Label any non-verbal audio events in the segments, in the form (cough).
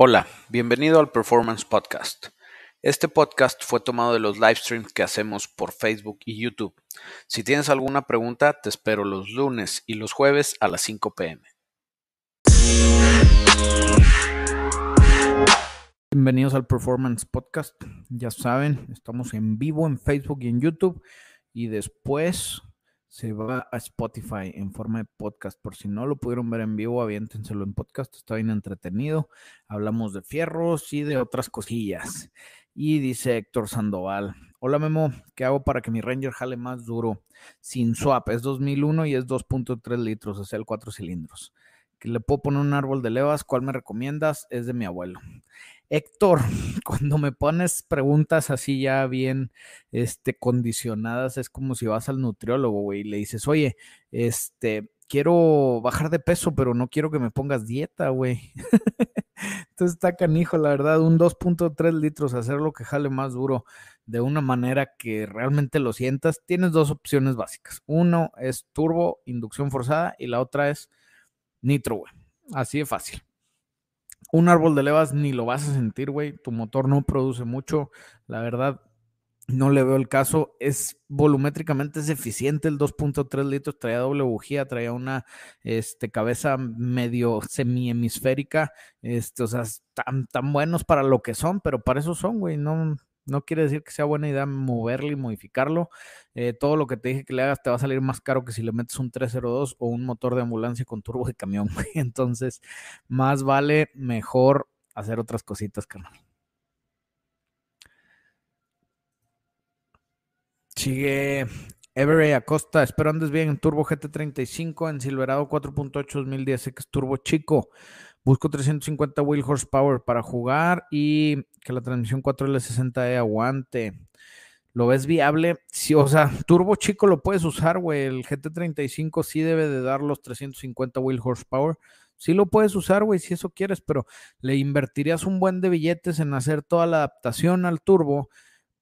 Hola, bienvenido al Performance Podcast. Este podcast fue tomado de los live streams que hacemos por Facebook y YouTube. Si tienes alguna pregunta, te espero los lunes y los jueves a las 5 pm. Bienvenidos al Performance Podcast. Ya saben, estamos en vivo en Facebook y en YouTube y después se va a Spotify en forma de podcast. Por si no lo pudieron ver en vivo, aviéntenselo en podcast. Está bien entretenido. Hablamos de fierros y de otras cosillas. Y dice Héctor Sandoval. Hola Memo, ¿qué hago para que mi Ranger jale más duro? Sin swap, es 2001 y es 2.3 litros, o sea, el 4 cilindros. Que le puedo poner un árbol de levas, ¿cuál me recomiendas? Es de mi abuelo. Héctor, (laughs) cuando me pones preguntas así ya bien este, condicionadas, es como si vas al nutriólogo, güey, y le dices, oye, este, quiero bajar de peso, pero no quiero que me pongas dieta, güey. (laughs) Entonces está canijo, la verdad, un 2.3 litros, hacer lo que jale más duro de una manera que realmente lo sientas. Tienes dos opciones básicas. Uno es turbo, inducción forzada, y la otra es nitro, güey. Así de fácil un árbol de levas ni lo vas a sentir, güey. Tu motor no produce mucho. La verdad, no le veo el caso. Es volumétricamente es eficiente el 2.3 litros. Traía doble bujía, traía una este, cabeza medio semi-hemisférica. Este, o sea, tan, tan buenos para lo que son, pero para eso son, güey. No, no quiere decir que sea buena idea moverlo y modificarlo. Eh, todo lo que te dije que le hagas te va a salir más caro que si le metes un 302 o un motor de ambulancia con turbo de camión. (laughs) Entonces, más vale mejor hacer otras cositas, carnal. Sigue Everett Acosta, espero andes bien en Turbo GT35 en Silverado 4.8 2010, que es turbo chico. Busco 350 wheel horsepower para jugar y que la transmisión 4L60E aguante. ¿Lo ves viable? Sí, o sea, turbo chico lo puedes usar, güey. El GT35 sí debe de dar los 350 wheel horsepower. Sí lo puedes usar, güey, si eso quieres, pero le invertirías un buen de billetes en hacer toda la adaptación al turbo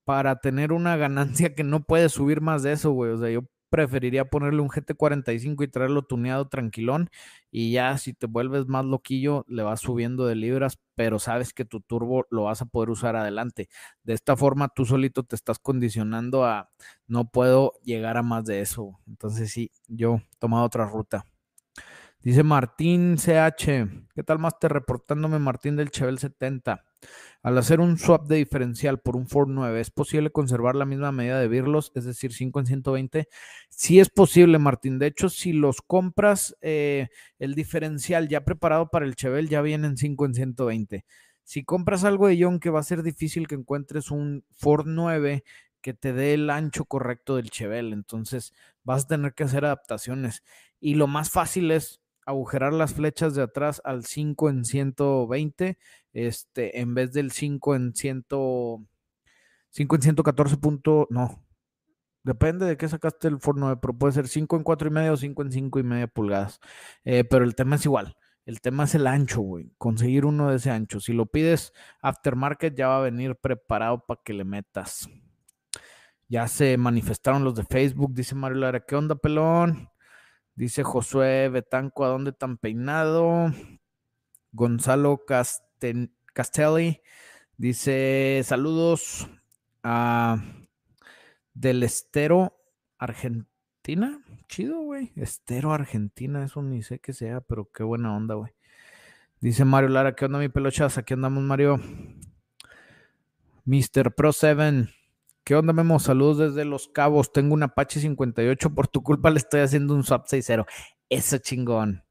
para tener una ganancia que no puedes subir más de eso, güey. O sea, yo preferiría ponerle un GT45 y traerlo tuneado tranquilón y ya si te vuelves más loquillo le vas subiendo de libras, pero sabes que tu turbo lo vas a poder usar adelante. De esta forma tú solito te estás condicionando a no puedo llegar a más de eso. Entonces sí, yo he tomado otra ruta. Dice Martín CH, ¿qué tal más te reportándome Martín del Chevel 70? Al hacer un swap de diferencial por un Ford 9, ¿es posible conservar la misma medida de birlos, es decir, 5 en 120? Sí es posible, Martín. De hecho, si los compras, eh, el diferencial ya preparado para el Chevel ya viene en 5 en 120. Si compras algo de John, que va a ser difícil que encuentres un Ford 9 que te dé el ancho correcto del Chevel. Entonces, vas a tener que hacer adaptaciones. Y lo más fácil es agujerar las flechas de atrás al 5 en 120, este, en vez del 5 en 100, 5 en 114 punto, no, depende de qué sacaste el forno, pero puede ser 5 en 4 y medio o 5 en 5 y media pulgadas, eh, pero el tema es igual. El tema es el ancho, güey. Conseguir uno de ese ancho. Si lo pides aftermarket, ya va a venir preparado para que le metas. Ya se manifestaron los de Facebook, dice Mario Lara. ¿Qué onda, pelón? Dice Josué Betanco, ¿a dónde tan peinado? Gonzalo Castelli dice, saludos a del Estero, Argentina. Chido, güey. Estero, Argentina, eso ni sé qué sea, pero qué buena onda, güey. Dice Mario Lara, ¿qué onda mi pelochas? Aquí andamos, Mario. Mr. Pro 7 ¿Qué onda, Memo? Saludos desde Los Cabos. Tengo un Apache 58. Por tu culpa le estoy haciendo un swap 6.0. Eso chingón.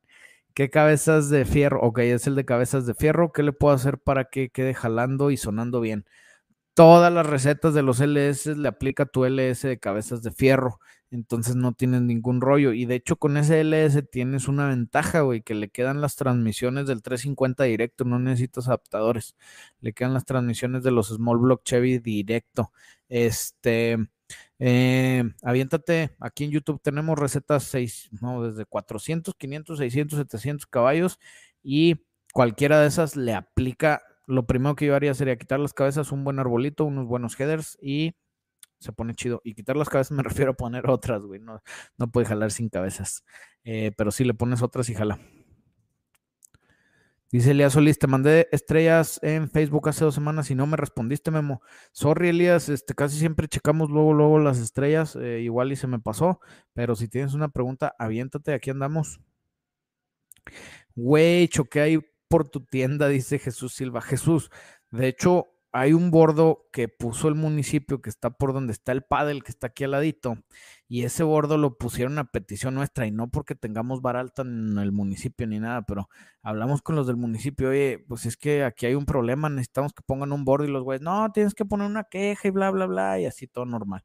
¿Qué cabezas de fierro? Ok, es el de cabezas de fierro. ¿Qué le puedo hacer para que quede jalando y sonando bien? Todas las recetas de los LS le aplica tu LS de cabezas de fierro entonces no tienes ningún rollo. Y de hecho con ese LS tienes una ventaja, güey, que le quedan las transmisiones del 350 directo, no necesitas adaptadores. Le quedan las transmisiones de los Small Block Chevy directo. Este, eh, aviéntate, aquí en YouTube tenemos recetas 6, no, desde 400, 500, 600, 700 caballos y cualquiera de esas le aplica. Lo primero que yo haría sería quitar las cabezas, un buen arbolito, unos buenos headers y se pone chido. Y quitar las cabezas me (laughs) refiero a poner otras, güey. No, no puede jalar sin cabezas. Eh, pero si le pones otras y jala. Dice Elías Solís, te mandé estrellas en Facebook hace dos semanas y no me respondiste, Memo. Sorry, Elías, este, casi siempre checamos luego, luego las estrellas, eh, igual y se me pasó, pero si tienes una pregunta, aviéntate, aquí andamos. Güey, choqué ahí por tu tienda, dice Jesús Silva. Jesús, de hecho, hay un bordo que puso el municipio que está por donde está el paddle, que está aquí al ladito, y ese bordo lo pusieron a petición nuestra, y no porque tengamos bar alta en el municipio ni nada, pero hablamos con los del municipio, oye, pues es que aquí hay un problema, necesitamos que pongan un bordo, y los güeyes, no, tienes que poner una queja y bla, bla, bla, y así todo normal.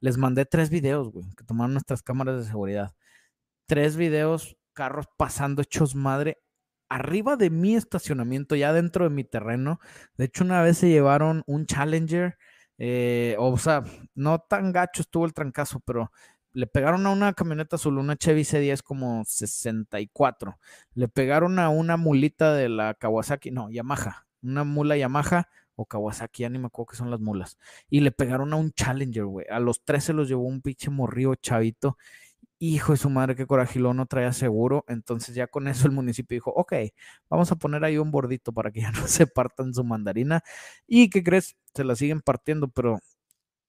Les mandé tres videos, güey, que tomaron nuestras cámaras de seguridad. Tres videos, carros pasando hechos madre arriba de mi estacionamiento, ya dentro de mi terreno. De hecho, una vez se llevaron un Challenger, eh, o sea, no tan gacho estuvo el trancazo, pero le pegaron a una camioneta azul, una Chevy C10 como 64. Le pegaron a una mulita de la Kawasaki, no, Yamaha, una mula Yamaha o Kawasaki, ya ni me acuerdo que son las mulas. Y le pegaron a un Challenger, güey. A los 13 los llevó un pinche morrío chavito hijo de su madre, qué corajilón no traía seguro. Entonces ya con eso el municipio dijo, ok, vamos a poner ahí un bordito para que ya (laughs) no se partan su mandarina. ¿Y qué crees? Se la siguen partiendo, pero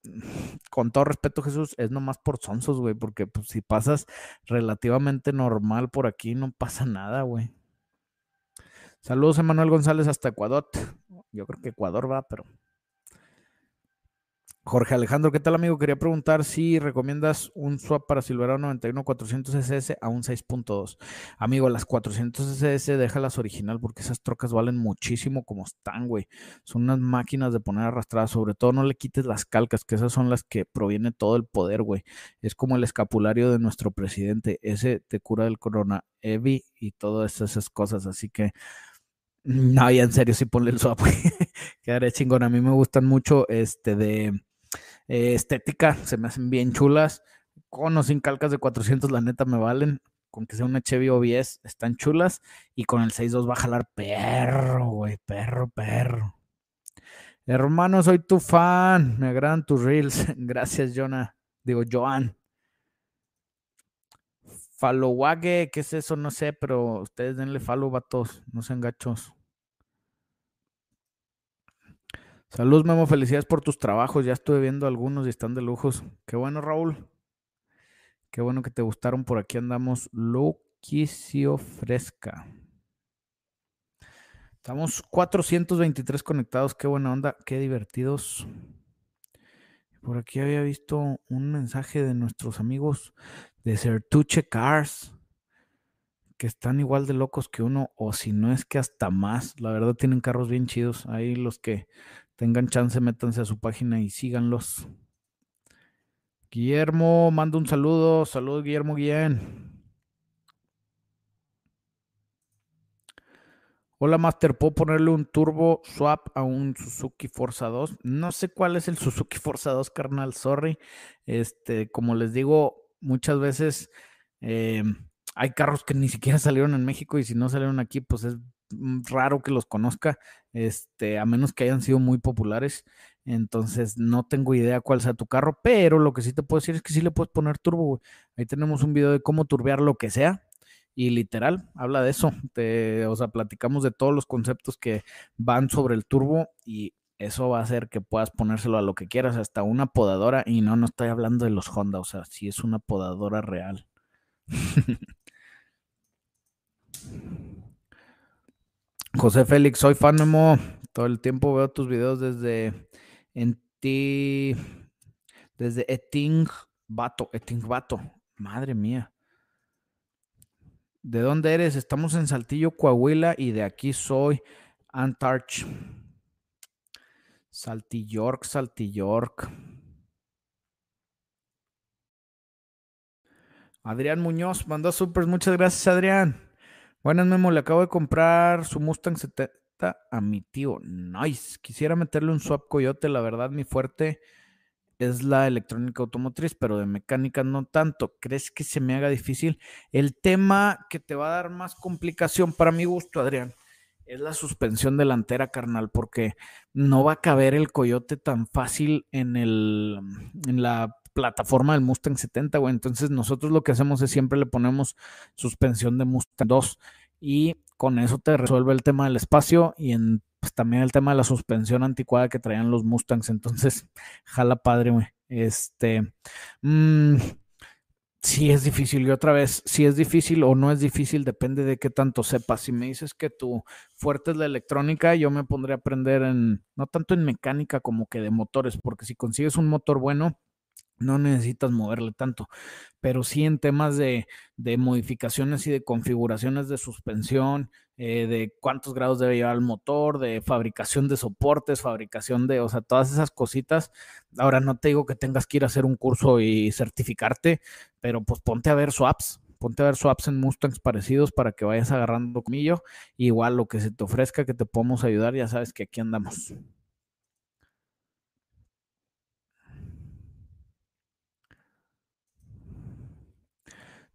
(sighs) con todo respeto, Jesús, es nomás por sonsos, güey, porque pues, si pasas relativamente normal por aquí, no pasa nada, güey. Saludos, Emanuel González, hasta Ecuador. Yo creo que Ecuador va, pero Jorge Alejandro, ¿qué tal amigo? Quería preguntar si recomiendas un swap para Silverado 91 400 SS a un 6.2. Amigo, las 400 SS déjalas original porque esas trocas valen muchísimo como están, güey. Son unas máquinas de poner arrastradas. Sobre todo no le quites las calcas, que esas son las que proviene todo el poder, güey. Es como el escapulario de nuestro presidente. Ese te cura del corona Evi y todas esas cosas. Así que no, ya en serio, sí ponle el swap, (laughs) Quedaré chingón. A mí me gustan mucho este de eh, estética, se me hacen bien chulas. Con o sin calcas de 400, la neta me valen. Con que sea una Chevy OBS, están chulas. Y con el 6.2 va a jalar perro, güey, perro, perro. Hermano, soy tu fan. Me agradan tus reels. (laughs) Gracias, Jonah. Digo, Joan. Followage, ¿qué es eso? No sé, pero ustedes denle follow, vatos. No sean gachos. Saludos, Memo. Felicidades por tus trabajos. Ya estuve viendo algunos y están de lujos. Qué bueno, Raúl. Qué bueno que te gustaron. Por aquí andamos. Loquicio Fresca. Estamos 423 conectados. Qué buena onda. Qué divertidos. Por aquí había visto un mensaje de nuestros amigos de Certuche Cars. Que están igual de locos que uno. O si no es que hasta más. La verdad tienen carros bien chidos. Ahí los que tengan chance, métanse a su página y síganlos. Guillermo, mando un saludo. Saludos, Guillermo Guillén. Hola Master, ¿puedo ponerle un turbo swap a un Suzuki Forza 2? No sé cuál es el Suzuki Forza 2, carnal, sorry. Este, como les digo, muchas veces eh, hay carros que ni siquiera salieron en México y si no salieron aquí, pues es raro que los conozca, este, a menos que hayan sido muy populares. Entonces, no tengo idea cuál sea tu carro, pero lo que sí te puedo decir es que sí le puedes poner turbo, Ahí tenemos un video de cómo turbear lo que sea. Y literal, habla de eso. o sea, platicamos de todos los conceptos que van sobre el turbo y eso va a hacer que puedas ponérselo a lo que quieras, hasta una podadora. Y no, no estoy hablando de los Honda, o sea, si es una podadora real. (laughs) José Félix, soy fan Todo el tiempo veo tus videos desde en ti, desde Eting Bato, Eting Bato. Madre mía. ¿De dónde eres? Estamos en Saltillo, Coahuila, y de aquí soy Antarch. Saltillork, Saltillork. Adrián Muñoz mandó supers. Muchas gracias, Adrián. Buenas, Memo. Le acabo de comprar su Mustang 70 a mi tío. Nice. Quisiera meterle un swap coyote. La verdad, mi fuerte es la electrónica automotriz, pero de mecánica no tanto. ¿Crees que se me haga difícil? El tema que te va a dar más complicación para mi gusto, Adrián, es la suspensión delantera, carnal, porque no va a caber el coyote tan fácil en, el, en la plataforma del Mustang 70, güey. Entonces nosotros lo que hacemos es siempre le ponemos suspensión de Mustang 2 y con eso te resuelve el tema del espacio y pues, también el tema de la suspensión anticuada que traían los Mustangs. Entonces, (laughs) jala padre, güey. Este, mmm, sí es difícil. Y otra vez, si es difícil o no es difícil, depende de qué tanto sepas. Si me dices que tu fuerte es la electrónica, yo me pondré a aprender en, no tanto en mecánica como que de motores, porque si consigues un motor bueno, no necesitas moverle tanto, pero sí en temas de, modificaciones y de configuraciones de suspensión, eh, de cuántos grados debe llevar el motor, de fabricación de soportes, fabricación de, o sea, todas esas cositas. Ahora no te digo que tengas que ir a hacer un curso y certificarte, pero pues ponte a ver swaps, ponte a ver swaps en Mustangs parecidos para que vayas agarrando comillo. Igual lo que se te ofrezca que te podamos ayudar, ya sabes que aquí andamos.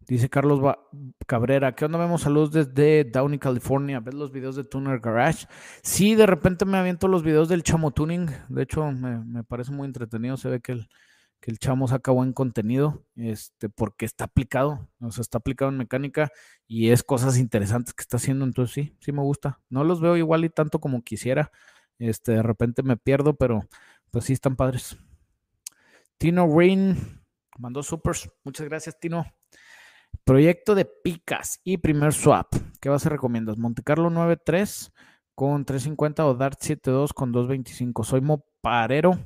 Dice Carlos Cabrera, ¿qué onda? Vemos saludos desde Downey, California. ¿Ves los videos de Tuner Garage? Sí, de repente me aviento los videos del Chamo Tuning. De hecho, me, parece muy entretenido. Se ve que el, que el Chamo saca buen contenido, este, porque está aplicado, o sea, está aplicado en mecánica y es cosas interesantes que está haciendo. Entonces, sí, sí me gusta. No los veo igual y tanto como quisiera. Este, de repente me pierdo, pero pues sí están padres. Tino Rain mandó supers. Muchas gracias, Tino. Proyecto de picas y primer swap. ¿Qué vas a recomiendas? Monte Carlo 9.3 con 350 o Dart 7.2 con 2.25. Soy moparero,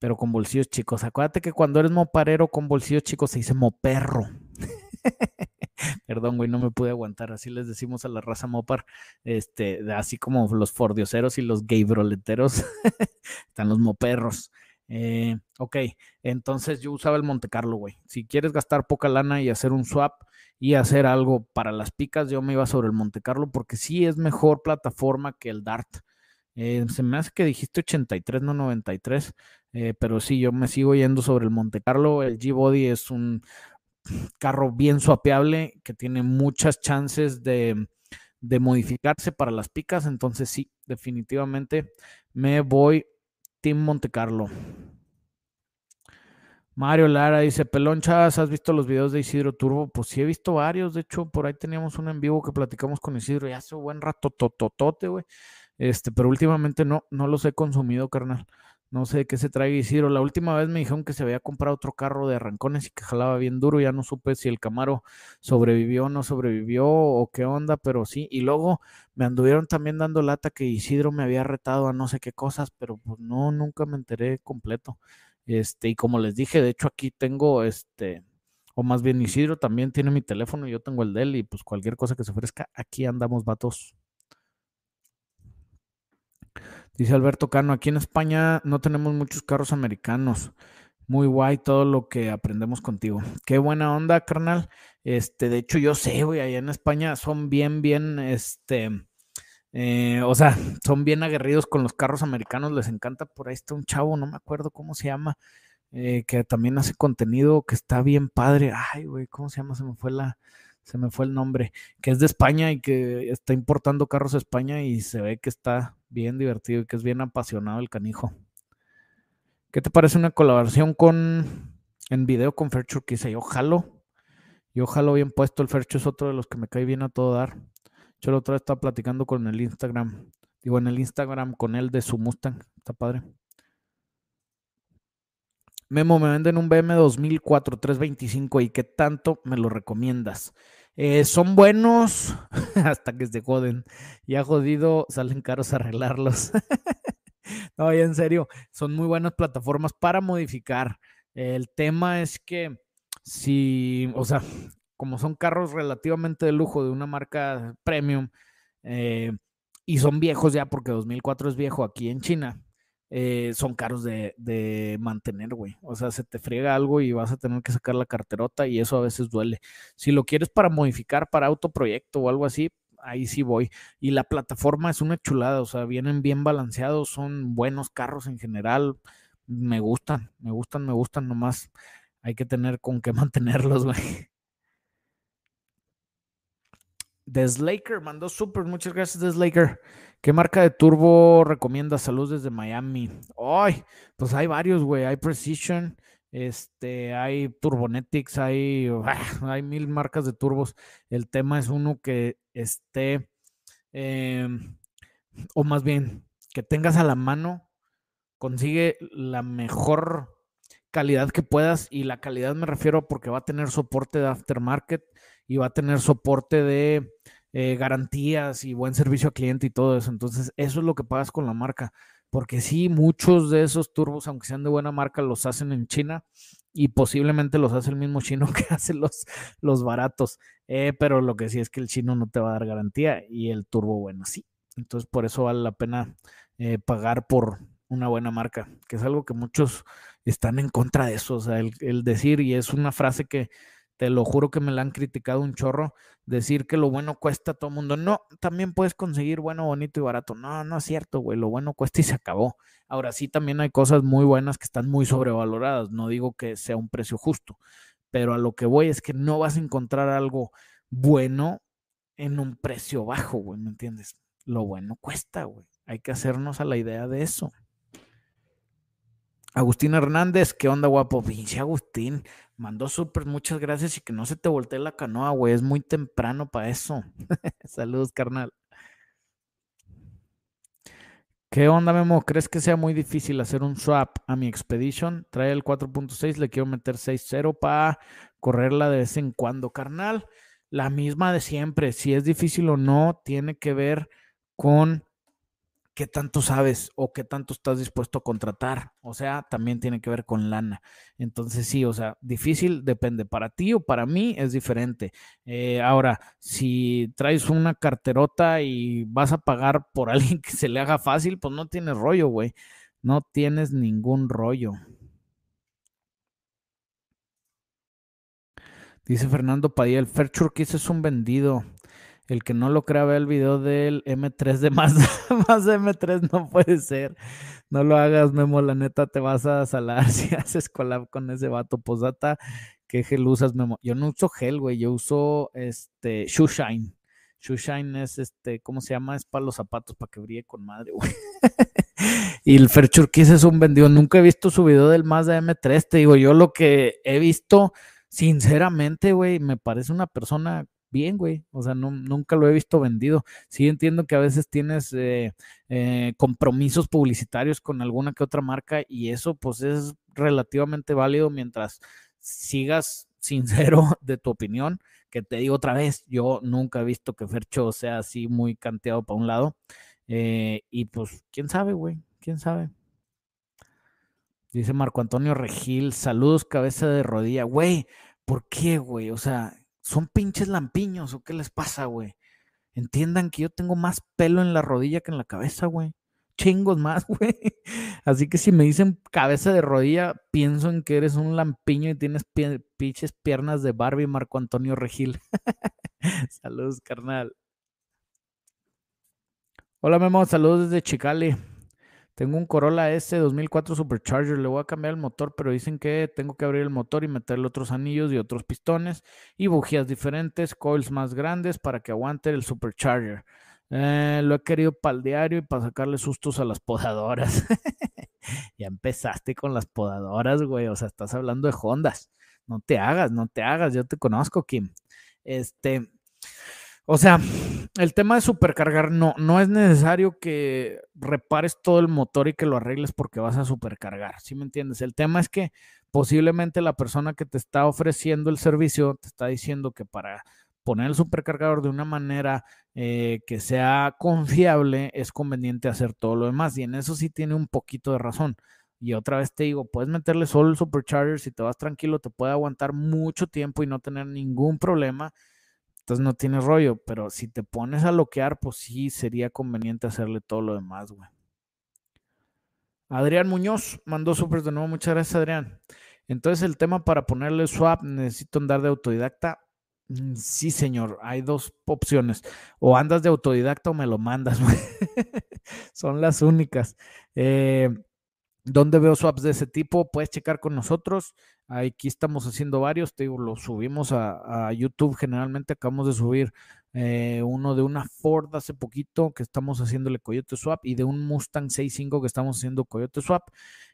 pero con bolsillos chicos. Acuérdate que cuando eres moparero con bolsillos chicos se dice moperro. (laughs) Perdón, güey, no me pude aguantar. Así les decimos a la raza mopar. Este, así como los fordioseros y los gay broleteros. (laughs) Están los moperros. Eh, ok, entonces yo usaba el Monte Carlo, güey. Si quieres gastar poca lana y hacer un swap y hacer algo para las picas, yo me iba sobre el Monte Carlo porque sí es mejor plataforma que el Dart. Eh, se me hace que dijiste 83, no 93, eh, pero sí, yo me sigo yendo sobre el Monte Carlo. El G-Body es un carro bien swapeable que tiene muchas chances de modificarse para las picas, entonces sí, definitivamente me voy Team Monte Carlo. Mario Lara dice, Pelonchas, ¿has visto los videos de Isidro Turbo? Pues sí, he visto varios. De hecho, por ahí teníamos un en vivo que platicamos con Isidro ya hace un buen rato, tototote, güey. Este, pero últimamente no, no los he consumido, carnal. No sé qué se trae Isidro. La última vez me dijeron que se había comprado otro carro de arrancones y que jalaba bien duro. Ya no supe si el Camaro sobrevivió o no sobrevivió o qué onda, pero sí. Y luego me anduvieron también dando lata que Isidro me había retado a no sé qué cosas, pero pues no, nunca me enteré completo. Este, y como les dije, de hecho aquí tengo este, o más bien Isidro también tiene mi teléfono y yo tengo el de él y pues cualquier cosa que se ofrezca, aquí andamos vatos. Dice Alberto Cano, aquí en España no tenemos muchos carros americanos. Muy guay todo lo que aprendemos contigo. Qué buena onda, carnal. Este, de hecho, yo sé, güey, allá en España son bien, bien, este, eh, o sea, son bien aguerridos con los carros americanos, les encanta. Por ahí está un chavo, no me acuerdo cómo se llama, eh, que también hace contenido que está bien padre. Ay, güey, ¿cómo se llama? Se me fue la, se me fue el nombre, que es de España y que está importando carros a España y se ve que está bien divertido y que es bien apasionado el canijo. ¿Qué te parece una colaboración con en video con Fercho dice yo jalo? Yo jalo bien puesto, el Fercho es otro de los que me cae bien a todo dar. Yo la otra vez estaba platicando con el Instagram, digo en el Instagram con él de su Mustang, está padre. Memo, me venden un BM 2004 325 y qué tanto me lo recomiendas. Eh, son buenos (laughs) hasta que se joden. Ya jodido, salen caros arreglarlos. (laughs) no, ya en serio, son muy buenas plataformas para modificar. El tema es que si, o sea, como son carros relativamente de lujo de una marca premium eh, y son viejos ya porque 2004 es viejo aquí en China, eh, son caros de, mantener, güey. O sea, se te friega algo y vas a tener que sacar la carterota y eso a veces duele. Si lo quieres para modificar, para autoproyecto o algo así, ahí sí voy. Y la plataforma es una chulada, o sea, vienen bien balanceados, son buenos carros en general. Me gustan, me gustan, me gustan nomás. Hay que tener con qué (laughs) mantenerlos, güey. Deslaker mandó súper, muchas gracias Deslaker. ¿Qué marca de turbo recomiendas? Saludos desde Miami. Ay, pues hay varios, güey. Hay Precision, este, hay Turbonetics, hay, hay mil marcas de turbos. El tema es uno que esté em, o más bien, que tengas a la mano, consigue la mejor calidad que puedas y la calidad me refiero porque va a tener soporte de aftermarket y va a tener soporte de eh, garantías y buen servicio a cliente y todo eso. Entonces, eso es lo que pagas con la marca. Porque sí, muchos de esos turbos, aunque sean de buena marca, los hacen en China y posiblemente los hace el mismo chino (laughs) que hace los, los baratos. Eh, pero lo que sí es que el chino no te va a dar garantía y el turbo, bueno, sí. Entonces, por eso vale la pena eh, pagar por una buena marca, que es algo que muchos están en contra de eso. O sea, el decir, y es una frase que te lo juro que me la han criticado un chorro, decir que lo bueno cuesta a todo el mundo. No, también puedes conseguir bueno, bonito y barato. No, no es cierto, güey, lo bueno cuesta y se acabó. Ahora sí, también hay cosas muy buenas que están muy sobrevaloradas. No digo que sea un precio justo, pero a lo que voy es que no vas a encontrar algo bueno en un precio bajo, güey, ¿me entiendes? Lo bueno cuesta, güey. Hay que hacernos a la idea de eso. Agustín Hernández, ¿qué onda, guapo? Pinche Agustín, mandó súper, muchas gracias y que no se te voltee la canoa, güey, es muy temprano para eso. (laughs) Saludos, carnal. ¿Qué onda, Memo? ¿Crees que sea muy difícil hacer un swap a mi Expedition? Trae el 4.6, le quiero meter 6.0 para correrla de vez en cuando, carnal. La misma de siempre, si es difícil o no, tiene que ver con qué tanto sabes o qué tanto estás dispuesto a contratar. O sea, también tiene que ver con lana. Entonces, sí, o sea, difícil depende. Para ti o para mí es diferente. Eh, ahora, si traes una carterota y vas a pagar por (laughs) alguien que se le haga fácil, pues no tienes rollo, güey. No tienes ningún rollo. Dice Fernando Padilla, el Fairchurch es un vendido. El que no lo crea, ve el video del M3 de (laughs) más, más M3, no puede ser. No lo hagas, Memo, la neta te vas a salar (laughs) si haces collab con ese vato. Posata, ¿qué gel usas, Memo? Yo no uso gel, güey, yo uso este Shoeshine. Shoeshine es este, ¿cómo se llama? Es para los zapatos, para que brille con madre, güey. (laughs) y el Ferchurquis es un vendido. Nunca he visto su video del de M3, te digo, yo lo que he visto, sinceramente, güey, me parece una persona bien, güey. O sea, nunca lo he visto vendido. Sí entiendo que a veces tienes eh, eh, compromisos publicitarios con alguna que otra marca y eso pues es relativamente válido mientras sigas (laughs) sincero de tu opinión. Que te digo otra vez, yo nunca he visto que Fercho sea así muy canteado para un lado. Eh, y pues, quién sabe, güey, quién sabe. Dice Marco Antonio Regil, saludos cabeza de rodilla. Güey, ¿por qué, güey? O sea, son pinches lampiños o qué les pasa, güey. Entiendan que yo tengo más pelo en la rodilla que en la cabeza, güey. Chingos más, (laughs) güey. Así que si me dicen cabeza de rodilla, pienso en que eres un lampiño y tienes pinches piernas de Barbie Marco Antonio Regil. (laughs) saludos, carnal. Hola, Memo. Saludos desde Chicali. Tengo un Corolla S 2004 Supercharger, le voy a cambiar el motor, pero dicen que tengo que abrir el motor y meterle otros anillos y otros pistones y bujías diferentes, coils más grandes para que aguante el Supercharger. Eh, lo he querido para el diario y para sacarle sustos a las podadoras. (laughs) ya empezaste con las podadoras, güey. O sea, estás hablando de Hondas. No te hagas, no te hagas. Yo te conozco, Kim. Este, o sea, el tema de supercargar no, no es necesario que repares todo el motor y que lo arregles porque vas a supercargar, ¿sí me entiendes? El tema es que posiblemente la persona que te está ofreciendo el servicio te está diciendo que para poner el supercargador de una manera eh, que sea confiable es conveniente hacer todo lo demás y en eso sí tiene un poquito de razón. Y otra vez te digo, puedes meterle solo el supercharger, si te vas tranquilo, te puede aguantar mucho tiempo y no tener ningún problema entonces no tiene rollo, pero si te pones a bloquear, pues sí sería conveniente hacerle todo lo demás, güey. Adrián Muñoz mandó súper de nuevo. Muchas gracias, Adrián. Entonces, el tema para ponerle swap, necesito andar de autodidacta. Mm, sí, señor, hay dos opciones. O andas de autodidacta o me lo mandas. (laughs) Son las únicas. Eh, ¿Dónde veo swaps de ese tipo? Puedes checar con nosotros. Aquí estamos haciendo varios, te digo, los subimos a, YouTube. Generalmente acabamos de subir eh, uno de una Ford hace poquito que estamos haciéndole Coyote Swap y de un Mustang 6.5 que estamos haciendo Coyote Swap.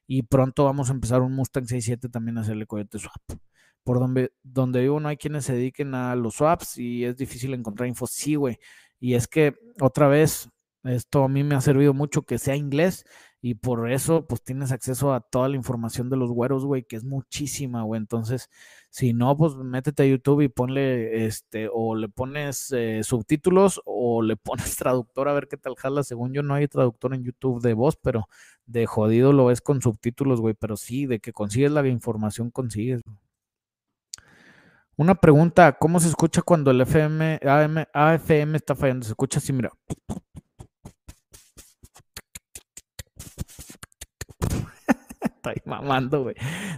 Y pronto vamos a empezar un Mustang 6.7 también a hacerle Coyote Swap. Por donde, donde vivo no hay quienes se dediquen a los swaps y es difícil encontrar info. Sí, güey. Y es que otra vez, esto a mí me ha servido mucho que sea inglés y por eso pues tienes acceso a toda la información de los güeros, güey, que es muchísima, güey. Entonces, si no, pues métete a YouTube y ponle, este, o le pones eh, subtítulos o le (laughs) pones traductor a ver qué tal jala. Según yo no hay traductor en YouTube de voz, pero de jodido lo ves con subtítulos, güey. Pero sí, de que consigues la información, consigues. Una pregunta, ¿cómo se escucha cuando el FM, AFM está fallando? Se escucha así, mira. Estoy mamando, güey.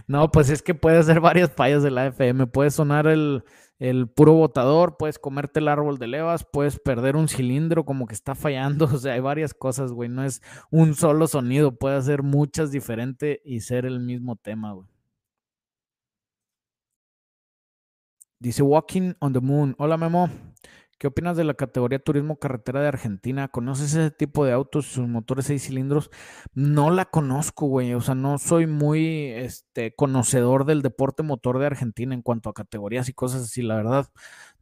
No, pues es que puede hacer varias fallas de la FM. Puede sonar el, el puro botador, puedes comerte el árbol de levas, puedes perder un cilindro como que está fallando. (laughs) O sea, hay varias cosas, güey. No es un solo sonido, puede hacer muchas diferentes y ser el mismo tema, güey. Dice Walking on the Moon. Hola Memo. ¿Qué opinas de la categoría turismo carretera de Argentina? ¿Conoces ese tipo de autos sus motores seis cilindros? No la conozco, güey. O sea, no soy muy este, conocedor del deporte motor de Argentina en cuanto a categorías y cosas así, la verdad.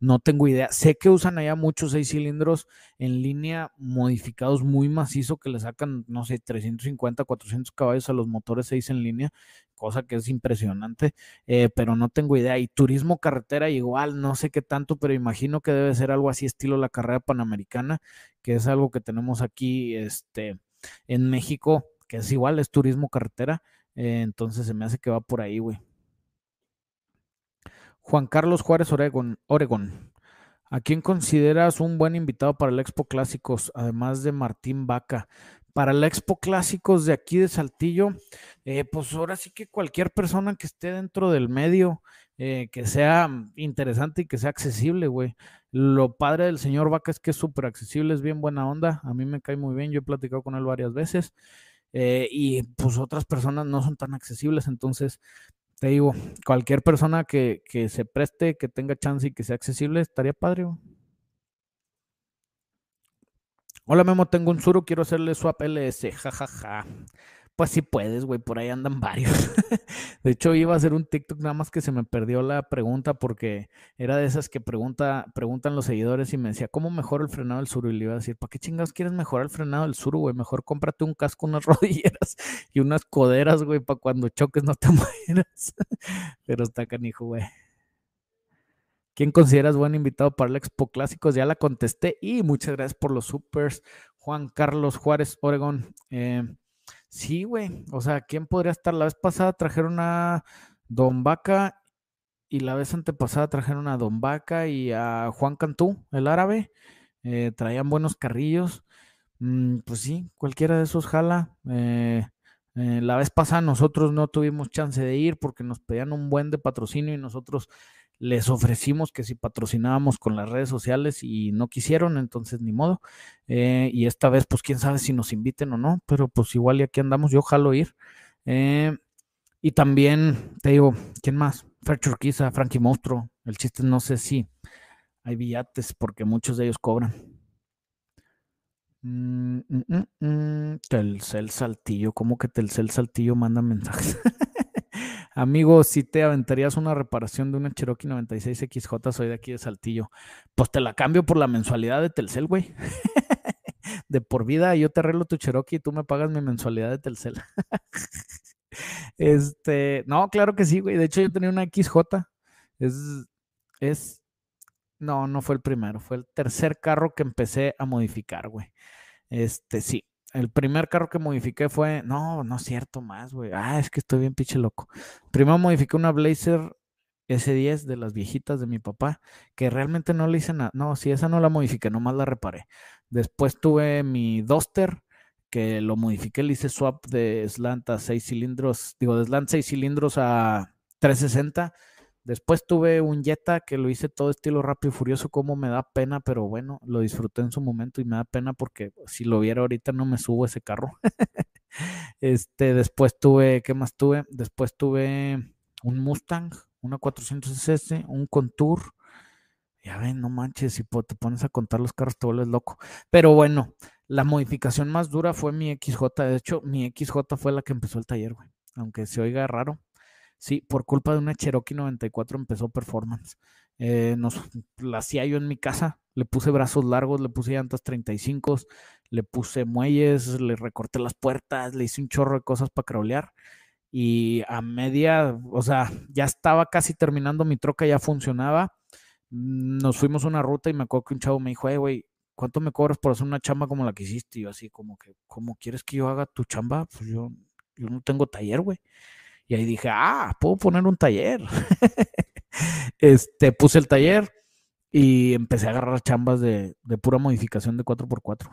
No tengo idea. Sé que usan allá muchos seis cilindros en línea modificados muy macizo que le sacan, no sé, 350, 400 caballos a los motores seis en línea cosa que es impresionante, eh, pero no tengo idea. Y turismo carretera igual, no sé qué tanto, pero imagino que debe ser algo así estilo la carrera panamericana, que es algo que tenemos aquí este, en México, que es igual, es turismo carretera. Eh, entonces se me hace que va por ahí, güey. Juan Carlos Juárez Oregon. ¿A quién consideras un buen invitado para el Expo Clásicos, además de Martín Vaca? para la Expo Clásicos de aquí de Saltillo, eh, pues ahora sí que cualquier persona que esté dentro del medio, eh, que sea interesante y que sea accesible, güey. Lo padre del señor Vaca es que es súper accesible, es bien buena onda, a mí me cae muy bien, yo he platicado con él varias veces. Eh, y pues otras personas no son tan accesibles, entonces te digo, cualquier persona que, que se preste, que tenga chance y que sea accesible, estaría padre. Hola Memo, tengo un suru, quiero hacerle swap LS, jajaja. Ja, ja. Pues sí puedes, güey, por ahí andan varios. (laughs) de hecho, iba a hacer un TikTok, nada más que se me perdió la pregunta porque era de esas que pregunta, preguntan los seguidores y me decía, ¿cómo mejora el frenado del suru? Y le iba a decir, ¿para qué chingados quieres mejorar el frenado del suru, güey? Mejor cómprate un casco, unas (laughs) rodilleras y unas coderas, güey, para cuando choques no te (laughs) mueras. Pero está canijo, güey. ¿Quién consideras buen invitado para el Expo Clásicos? Ya la contesté y muchas gracias por los supers. Juan Carlos Juárez, Oregón. Eh, sí, güey. O sea, ¿quién podría estar? La vez pasada trajeron a Don Vaca y la vez antepasada trajeron a Don Vaca y a Juan Cantú, el árabe. Eh, traían buenos carrillos. Mm, pues sí, cualquiera de esos jala. Eh, la vez pasada nosotros no tuvimos chance de ir porque nos pedían un buen de patrocinio y nosotros les ofrecimos que si patrocinábamos con las redes sociales y no quisieron, entonces ni modo. Eh, y esta vez, pues quién sabe si nos inviten o no, pero pues igual y aquí andamos, yo jalo ir. Eh, y también, te digo, ¿quién más? Fer Churquiza, Frankie Monstruo. El chiste no sé si hay billetes porque muchos de ellos cobran. Mm, mm, mm, Telcel Saltillo, ¿cómo que Telcel Saltillo manda mensajes? (laughs) Amigo, si te aventarías una reparación de una Cherokee 96XJ, soy de aquí de Saltillo, pues te la cambio por la mensualidad de Telcel, güey. (laughs) de por vida, yo te arreglo tu Cherokee y tú me pagas mi mensualidad de Telcel. (laughs) este, no, claro que sí, güey. De hecho, yo tenía una XJ. Es, es, no, no fue el primero, fue el tercer carro que empecé a modificar, güey. Este, sí, el primer carro que modifiqué fue, no, no es cierto más, güey. Ah, es que estoy bien pinche loco. Primero modifiqué una Blazer S10 de las viejitas de mi papá, que realmente no le hice nada. No, si esa no la modifiqué, nomás la reparé. Después tuve mi Duster, que lo modifiqué, le hice swap de slant a 6 cilindros, digo, de slant 6 cilindros a 360 Después tuve un Jetta que lo hice todo estilo rápido y furioso, como me da pena, pero bueno, lo disfruté en su momento y me da pena porque si lo viera ahorita no me subo ese carro. (laughs) este, después tuve, ¿qué más tuve? Después tuve un Mustang, una 400S, un Contour. Ya ven, no manches, si te pones a contar los carros te vuelves loco. Pero bueno, la modificación más dura fue mi XJ. De hecho, mi XJ fue la que empezó el taller, güey. Aunque se oiga raro, Sí, por culpa de una Cherokee 94 empezó Performance. Eh, nos, la hacía yo en mi casa. Le puse brazos largos, le puse llantas 35, le puse muelles, le recorté las puertas, le hice un chorro de cosas para crawlear. Y a media, o sea, ya estaba casi terminando mi troca, ya funcionaba. Nos fuimos una ruta y me acuerdo que un chavo me dijo, hey, güey, ¿cuánto me cobras por hacer una chamba como la que hiciste? Y yo así como que, ¿cómo quieres que yo haga tu chamba? Pues yo, yo no tengo taller, güey. Y ahí dije, ah, puedo poner un taller. (laughs) este, puse el taller y empecé a agarrar chambas de, de pura modificación de 4x4.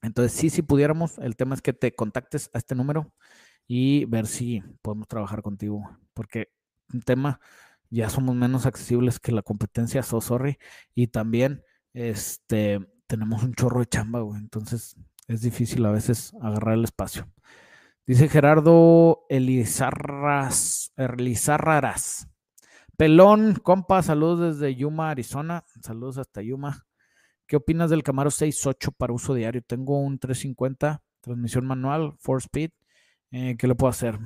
Entonces, sí, si pudiéramos, el tema es que te contactes a este número y ver si podemos trabajar contigo. Porque un tema, ya somos menos accesibles que la competencia, so sorry. Y también, este, tenemos un chorro de chamba, güey. Entonces, es difícil a veces agarrar el espacio. Dice Gerardo Elizarras, Elizarraras. Pelón, compa, saludos desde Yuma, Arizona. Saludos hasta Yuma. ¿Qué opinas del Camaro 6.8 para uso diario? Tengo un 350, transmisión manual, 4-speed. Eh, ¿Qué le puedo hacer?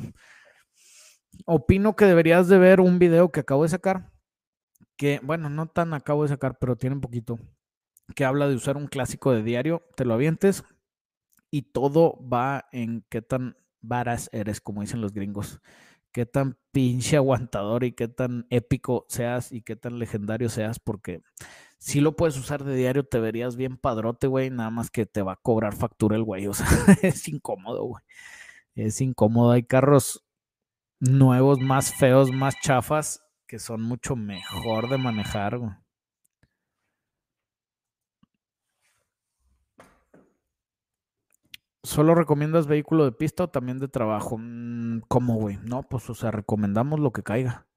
Opino que deberías de ver un video que acabo de sacar, que, bueno, no tan acabo de sacar, pero tiene un poquito, que habla de usar un clásico de diario, te lo avientes y todo va en qué tan varas eres, como dicen los gringos qué tan pinche aguantador y qué tan épico seas y qué tan legendario seas, porque si lo puedes usar de diario, te verías bien padrote, güey, nada más que te va a cobrar factura el güey, o sea, (laughs) es incómodo, güey. Es incómodo, hay carros nuevos, más feos, más chafas, que son mucho mejor de manejar, güey. ¿Solo recomiendas vehículo de pista o también de trabajo? Mm, ¿Cómo, güey? No, pues, o sea, recomendamos lo que caiga.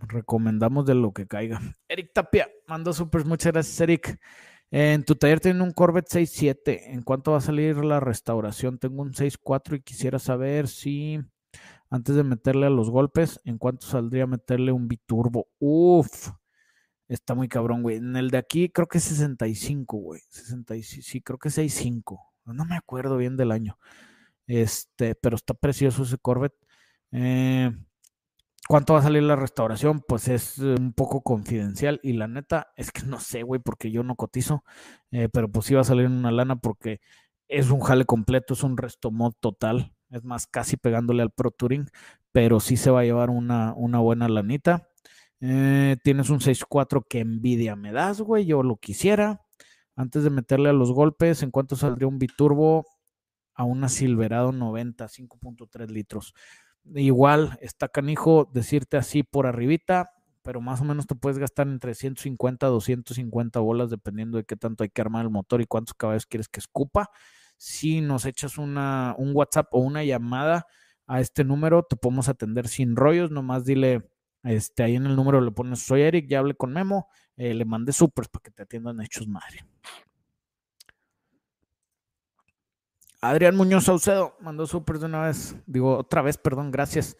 Recomendamos de lo que caiga. Eric Tapia, mando super, muchas gracias, Eric. En tu taller tiene un Corvette 6.7. ¿En cuánto va a salir la restauración? Tengo un 6.4 y quisiera saber si antes de meterle a los golpes, ¿en cuánto saldría meterle un biturbo? Uf, está muy cabrón, güey. En el de aquí creo que es 65, güey. 65, sí, creo que es 6.5 no me acuerdo bien del año. Este, pero está precioso ese Corvette. Eh, ¿Cuánto va a salir la restauración? Pues es eh, un poco confidencial y la neta es que no sé, güey, porque yo no cotizo, eh, pero pues sí va a salir una lana porque es un jale completo, es un resto mod total, es más, casi pegándole al Pro Touring, pero sí se va a llevar una, una buena lanita. tienes un 6.4 que envidia me das, güey, yo lo quisiera antes de meterle a los golpes, ¿en cuánto saldría un biturbo a una Silverado 90, 5.3 litros? Igual está canijo decirte así por arribita, pero más o menos te puedes gastar entre 150 a 250 bolas dependiendo de qué tanto hay que armar el motor y cuántos caballos quieres que escupa. Si nos echas una, un WhatsApp o una llamada a este número, te podemos atender sin rollos, nomás dile, este, ahí en el número le pones, soy Eric, ya hablé con Memo, eh, le mandé supers para que te atiendan hechos madre. Adrián Muñoz Saucedo mandó supers de una vez, digo otra vez, perdón, gracias.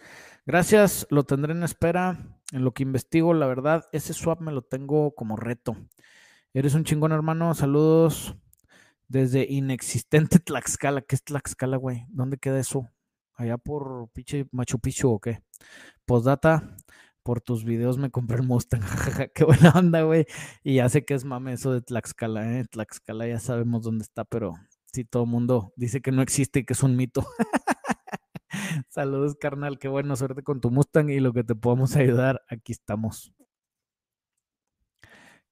Gracias, lo tendré en espera en lo que investigo. La verdad, ese swap me lo tengo como reto. Eres un chingón, hermano. Saludos desde inexistente Tlaxcala. ¿Qué es Tlaxcala, güey? ¿Dónde queda eso? ¿Allá por pinche Machu Picchu o qué? Postdata, por tus videos me compré el Mustang. Qué buena onda, güey. Y ya sé que es mame eso de Tlaxcala, ¿eh? Tlaxcala ya sabemos dónde está, pero sí, todo el mundo dice que no existe y que es un mito. (laughs) Saludos, carnal. Qué bueno, suerte con tu Mustang y lo que te podamos ayudar, aquí estamos.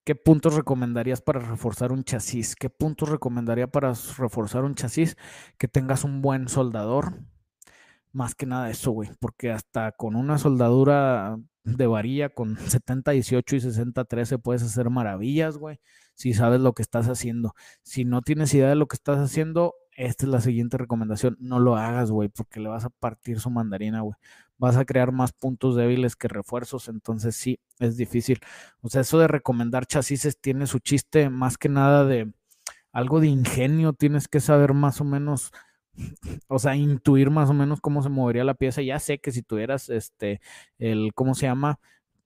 ¿Qué puntos recomendarías para reforzar un chasis? ¿Qué puntos recomendaría para reforzar un chasis? Que tengas un buen soldador. Más que nada eso, güey, porque hasta con una soldadura de varilla con 70, 18 y 60, 13 puedes hacer maravillas, güey, si sabes lo que estás haciendo. Si no tienes idea de lo que estás haciendo, esta es la siguiente recomendación, no lo hagas, güey, porque le vas a partir su mandarina, güey. Vas a crear más puntos débiles que refuerzos, entonces sí, es difícil. O sea, eso de recomendar chasis tiene su chiste, más que nada de algo de ingenio, tienes que saber más o menos o sea, intuir más o menos cómo se movería la pieza. Ya sé que si tuvieras este, el, ¿cómo se llama?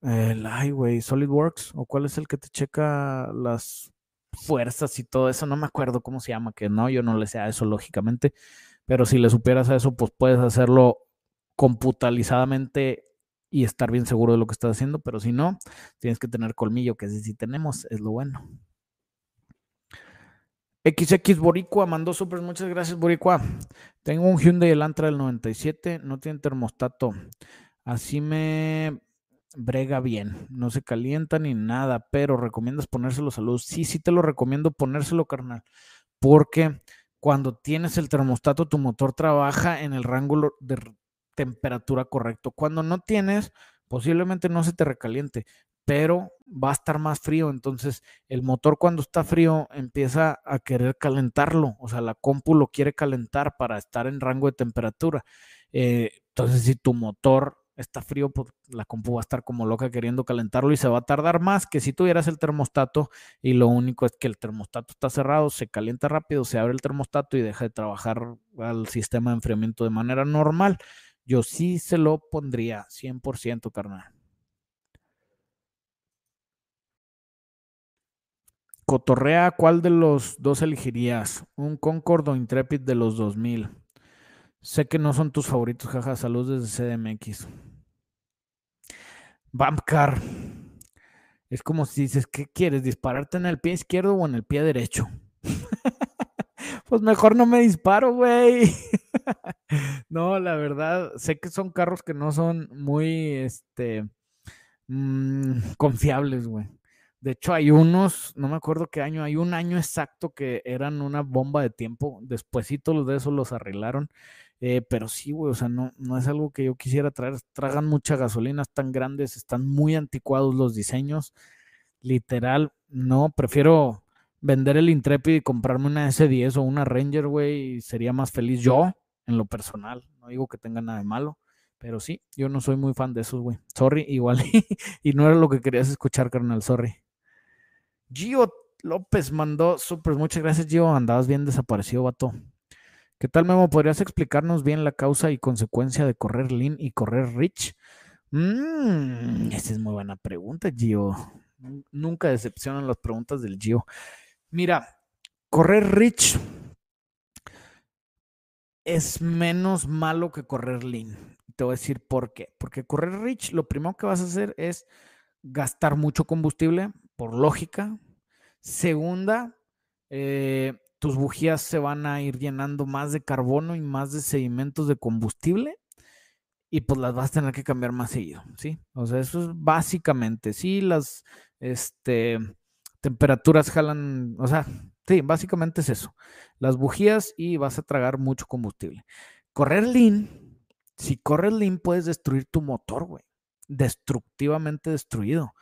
El, ay, güey, SolidWorks, o cuál es el que te checa las fuerzas y todo eso, no me acuerdo cómo se llama, que no, yo no le sé a eso, lógicamente, pero si le supieras a eso, pues puedes hacerlo computalizadamente y estar bien seguro de lo que estás haciendo, pero si no, tienes que tener colmillo, que si tenemos, es lo bueno. XX Boricua mandó súper, muchas gracias Boricua. Tengo un Hyundai Elantra del 97, no tiene termostato. Así me brega bien, no se calienta ni nada, pero recomiendas ponérselo a luz. Sí, sí te lo recomiendo ponérselo, carnal, porque cuando tienes el termostato, tu motor trabaja en el rango de temperatura correcto. Cuando no tienes, posiblemente no se te recaliente, pero va a estar más frío. Entonces, el motor cuando está frío empieza a querer calentarlo. O sea, la compu lo quiere calentar para estar en rango de temperatura. Eh, entonces, si tu motor está frío, pues la compu va a estar como loca queriendo calentarlo y se va a tardar más que si tuvieras el termostato y lo único es que el termostato está cerrado, se calienta rápido, se abre el termostato y deja de trabajar al sistema de enfriamiento de manera normal. Yo sí se lo pondría 100%, carnal. Cotorrea, ¿cuál de los dos elegirías? ¿Un Concord o Intrepid de los 2000? Sé que no son tus favoritos, jaja. Saludos desde CDMX. Bumpcar. Es como si dices, ¿qué quieres? ¿Dispararte en el pie izquierdo o en el pie derecho? (laughs) pues mejor no me disparo, güey. (laughs) no, la verdad, sé que son carros que no son muy, este, mm, confiables, güey. De hecho, hay unos, no me acuerdo qué año, hay un año exacto que eran una bomba de tiempo. Despuésito los de esos los arreglaron. Eh, pero sí, güey, o sea, no, no es algo que yo quisiera traer. Tragan mucha gasolina, están grandes, están muy anticuados los diseños. Literal, no, prefiero vender el Intrepid y comprarme una S10 o una Ranger, güey, sería más feliz yo, en lo personal. No digo que tenga nada de malo, pero sí, yo no soy muy fan de esos, güey. Sorry, igual. (laughs) y no era lo que querías escuchar, carnal, sorry. Gio López mandó súper, muchas gracias, Gio. Andabas bien desaparecido, vato. ¿Qué tal, Memo? ¿Podrías explicarnos bien la causa y consecuencia de correr lean y correr rich? Mmm, esa es muy buena pregunta, Gio. Nunca decepcionan las preguntas del Gio. Mira, correr rich es menos malo que correr lean. Te voy a decir por qué. Porque correr rich, lo primero que vas a hacer es gastar mucho combustible, por lógica. Segunda, eh, tus bujías se van a ir llenando más de carbono y más de sedimentos de combustible y pues las vas a tener que cambiar más seguido, ¿sí? O sea, eso es básicamente, sí, las este, temperaturas jalan, o sea, sí, básicamente es eso, las bujías y vas a tragar mucho combustible. Correr lean, si corres lean puedes destruir tu motor, güey, destructivamente destruido,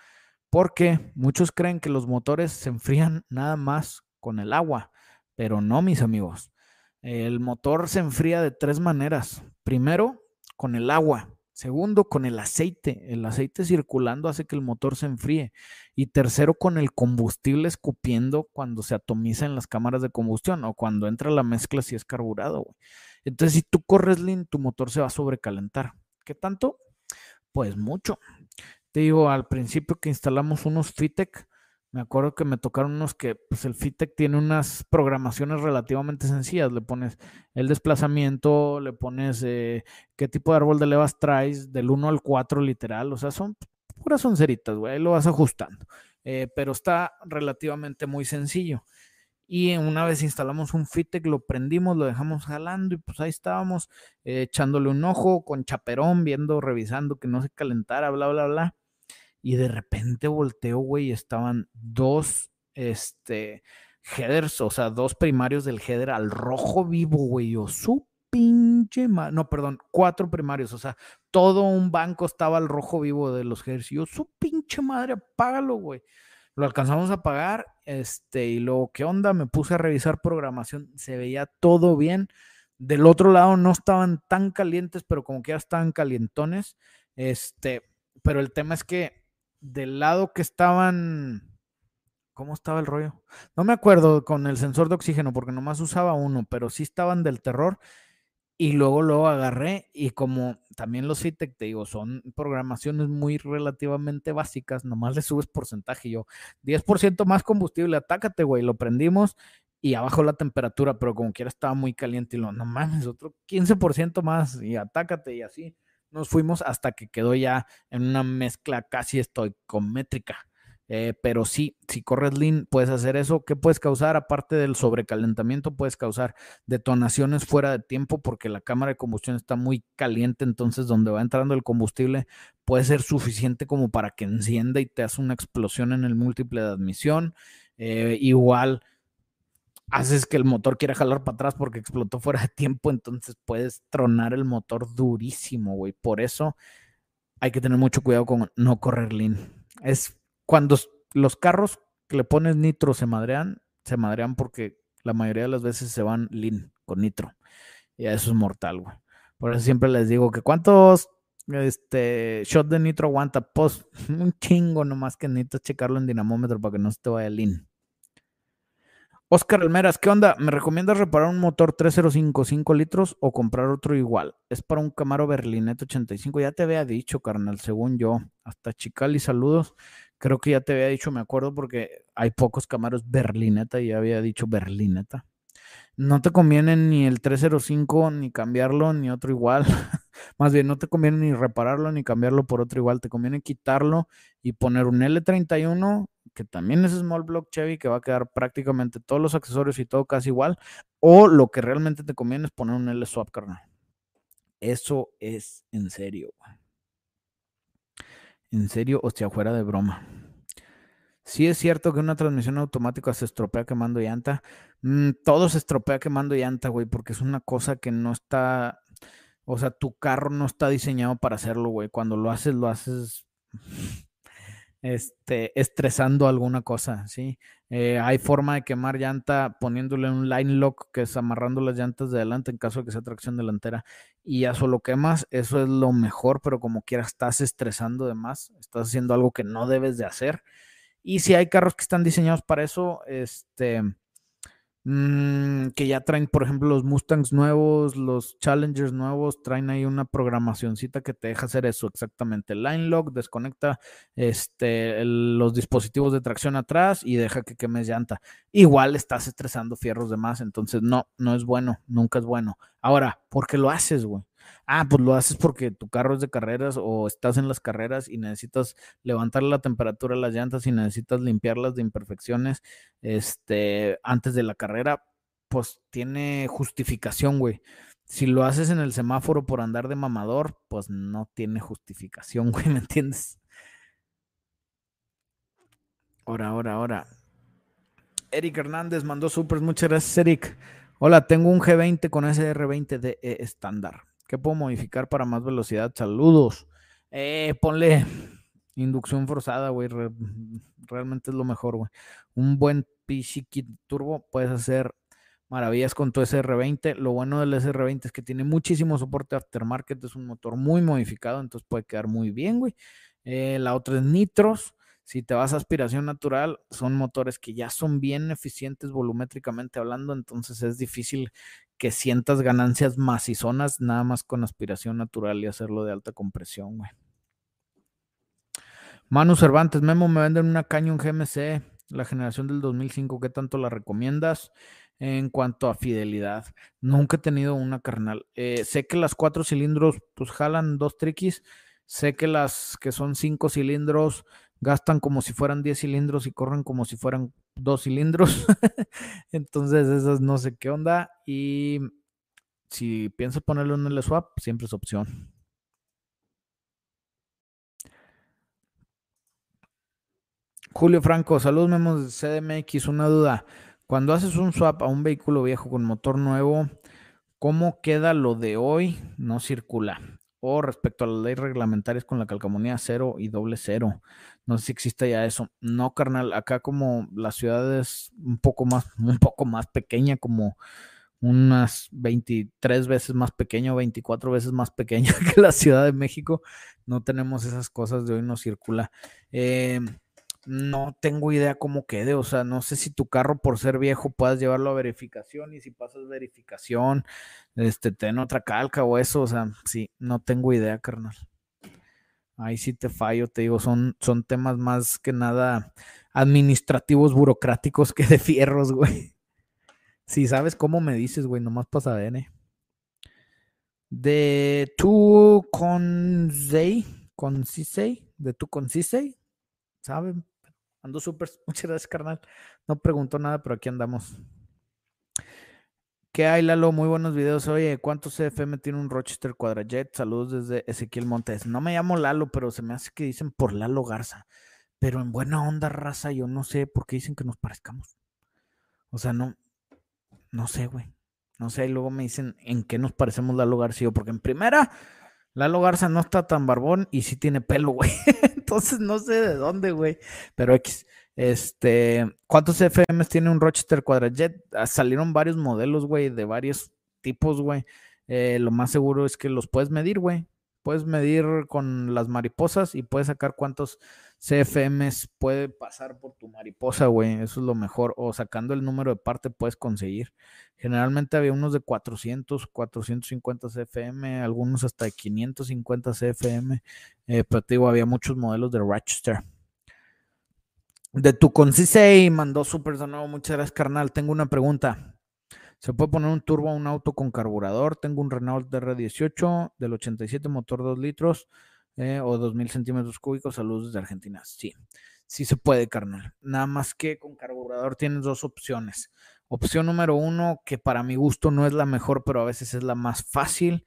porque muchos creen que los motores se enfrían nada más con el agua pero no, mis amigos. El motor se enfría de tres maneras. Primero, con el agua. Segundo, con el aceite. El aceite circulando hace que el motor se enfríe. Y tercero, con el combustible escupiendo cuando se atomiza en las cámaras de combustión o cuando entra la mezcla si es carburado. Entonces, si tú corres lean, tu motor se va a sobrecalentar. ¿Qué tanto? Pues mucho. Te digo, al principio que instalamos unos Fitec, me acuerdo que me tocaron unos que, pues el Fitec tiene unas programaciones relativamente sencillas. Le pones el desplazamiento, le pones eh, qué tipo de árbol de levas traes, del 1 al 4 literal. O sea, son puras sonceritas, güey. Ahí lo vas ajustando. Eh, pero está relativamente muy sencillo. Y una vez instalamos un Fitec, lo prendimos, lo dejamos jalando y pues ahí estábamos eh, echándole un ojo con chaperón, viendo, revisando que no se calentara, bla, bla, bla y de repente volteo, güey, y estaban dos, este, headers, o sea, dos primarios del header al rojo vivo, güey, yo, su pinche no, perdón, cuatro primarios, o sea, todo un banco estaba al rojo vivo de los headers, y yo, su pinche madre, apágalo, güey. Lo alcanzamos a pagar, este, y luego, ¿qué onda? Me puse a revisar programación, se veía todo bien. Del otro lado no estaban tan calientes, pero como que ya estaban calientones. Este, pero el tema es que del lado que estaban, ¿cómo estaba el rollo? No me acuerdo con el sensor de oxígeno porque nomás usaba uno, pero sí estaban del terror. Y luego lo agarré y como también los FITEC, te digo, son programaciones muy relativamente básicas, nomás le subes porcentaje. Yo, 10% más combustible, atácate, güey. Lo prendimos y abajo la temperatura, pero como quiera estaba muy caliente y lo, no mames, otro 15% más y atácate y así nos fuimos hasta que quedó ya en una mezcla casi estoicométrica. Eh, pero sí, si corres lean, puedes hacer eso. ¿Qué puedes causar? Aparte del sobrecalentamiento, puedes causar detonaciones fuera de tiempo porque la cámara de combustión está muy caliente. Entonces, donde va entrando el combustible puede ser suficiente como para que encienda y te hace una explosión en el múltiple de admisión. Eh, igual haces que el motor quiera jalar para atrás porque explotó fuera de tiempo. Entonces, puedes tronar el motor durísimo, güey. Por eso hay que tener mucho cuidado con no correr lean. Es cuando los carros que le pones nitro se madrean, se madrean porque la mayoría de las veces se van lean con nitro. Y eso es mortal, güey. Por eso siempre les digo que cuántos este shot de nitro aguanta, pues (laughs) un chingo nomás que necesitas checarlo en dinamómetro para que no se te vaya lean. Oscar Almeras, ¿qué onda? ¿Me recomiendas reparar un motor 305 5 litros o comprar otro igual? Es para un Camaro Berlinette 85. Ya te había dicho, carnal, según yo. Hasta Chicali, saludos. Creo que ya te había dicho, me acuerdo, porque hay pocos Camaros Berlineta y ya había dicho Berlineta. No te conviene ni el 305 ni cambiarlo ni otro igual. (laughs) Más bien, no te conviene ni repararlo ni cambiarlo por otro igual. Te conviene quitarlo y poner un L31, que también es Small Block Chevy, que va a quedar prácticamente todos los accesorios y todo casi igual. O lo que realmente te conviene es poner un L swap, carnal. Eso es en serio. En serio, hostia, fuera de broma. Sí es cierto que una transmisión automática se estropea quemando llanta. Mm, todo se estropea quemando llanta, güey, porque es una cosa que no está, o sea, tu carro no está diseñado para hacerlo, güey. Cuando lo haces, lo haces este, estresando alguna cosa, ¿sí? Eh, hay forma de quemar llanta poniéndole un line lock, que es amarrando las llantas de adelante en caso de que sea tracción delantera, y ya solo quemas, eso es lo mejor, pero como quiera estás estresando de más, estás haciendo algo que no debes de hacer. Y si hay carros que están diseñados para eso, este, Mm, que ya traen, por ejemplo, los Mustangs nuevos, los Challengers nuevos, traen ahí una programacioncita que te deja hacer eso exactamente. Line lock, desconecta este, los dispositivos de tracción atrás y deja que quemes llanta. Igual estás estresando fierros de más, entonces no, no es bueno, nunca es bueno. Ahora, ¿por qué lo haces, güey? Ah, pues lo haces porque tu carro es de carreras o estás en las carreras y necesitas levantar la temperatura de las llantas y necesitas limpiarlas de imperfecciones este, antes de la carrera, pues tiene justificación, güey. Si lo haces en el semáforo por andar de mamador, pues no tiene justificación, (laughs) güey, ¿me entiendes? Ahora, ahora, ahora. Eric Hernández mandó supers. Muchas gracias, Eric. Hola, tengo un G20 con SR20 de estándar. ¿Qué puedo modificar para más velocidad? Saludos. Eh, ponle inducción forzada, güey. realmente es lo mejor, güey. Un buen PC Kit Turbo, puedes hacer maravillas con tu SR20. Lo bueno del SR20 es que tiene muchísimo soporte aftermarket. Es un motor muy modificado, entonces puede quedar muy bien, güey. Eh, la otra es Nitros. Si te vas a aspiración natural, son motores que ya son bien eficientes volumétricamente hablando, entonces es difícil que sientas ganancias macizonas nada más con aspiración natural y hacerlo de alta compresión, güey. Manu Cervantes, Memo, me venden una Canyon GMC, la generación del 2005, ¿qué tanto la recomiendas? En cuanto a fidelidad, nunca he tenido una carnal. Eh, sé que las cuatro cilindros, pues jalan dos triquis. Sé que las que son cinco cilindros gastan como si fueran 10 cilindros y corren como si fueran dos cilindros. (laughs) Entonces, esas no sé qué onda. Y si piensas ponerle un L-Swap, siempre es opción. Julio Franco, saludos memos de CDMX. Una duda. Cuando haces un swap a un vehículo viejo con motor nuevo, ¿cómo queda lo de hoy? No circula respecto a las leyes reglamentarias con la calcamonía cero y doble cero. No sé si existe ya eso. No, carnal, acá como la ciudad es un poco más, (laughs) un poco más pequeña, como unas 23 veces más pequeña o 24 veces más pequeña (laughs) que la Ciudad de México, no tenemos esas cosas de hoy, no circula. Eh, no tengo idea cómo quede, o sea, no sé si tu carro por ser viejo puedas llevarlo a verificación y si pasas verificación, este, te den otra calca o eso, o sea, sí, no tengo idea, carnal. Ahí sí te fallo, te digo, son, son temas más que nada administrativos, burocráticos que de fierros, güey. Si sabes cómo me dices, güey, nomás pasa ver, ¿eh? De tu con Concisei, de tu Concisei, ¿saben? Ando súper, (laughs) muchas gracias, carnal. No preguntó nada, pero aquí andamos. ¿Qué hay, Lalo? Muy buenos videos. Oye, ¿cuántos CFM tiene un Rochester Quadrajet? Saludos desde Ezequiel Montes. No me llamo Lalo, pero se me hace que dicen por Lalo Garza. Pero en buena onda, raza, yo no sé por qué dicen que nos parezcamos. O sea, no, no sé, güey. No sé, y luego me dicen en qué nos parecemos Lalo García, porque en primera, Lalo Garza no está tan barbón y sí tiene pelo, güey. (laughs) Entonces no sé de dónde, güey. Pero X. Este, ¿cuántos FMs tiene un Rochester Quadrajet? Ah, salieron varios modelos, güey, de varios tipos, güey. Eh, lo más seguro es que los puedes medir, güey. Puedes medir con las mariposas y puedes sacar cuántos CFMs puede pasar por tu mariposa, güey. Eso es lo mejor. O sacando el número de parte puedes conseguir. Generalmente había unos de 400, 450 CFM, algunos hasta de 550 CFM. Eh, pero te digo, había muchos modelos de Rochester. De tu Concisei mandó súper sonado. Muchas gracias, carnal. Tengo una pregunta. Se puede poner un turbo a un auto con carburador. Tengo un Renault DR18 del 87, motor 2 litros eh, o 2000 centímetros cúbicos. Saludos desde Argentina. Sí, sí se puede, carnal. Nada más que con carburador tienes dos opciones. Opción número uno, que para mi gusto no es la mejor, pero a veces es la más fácil,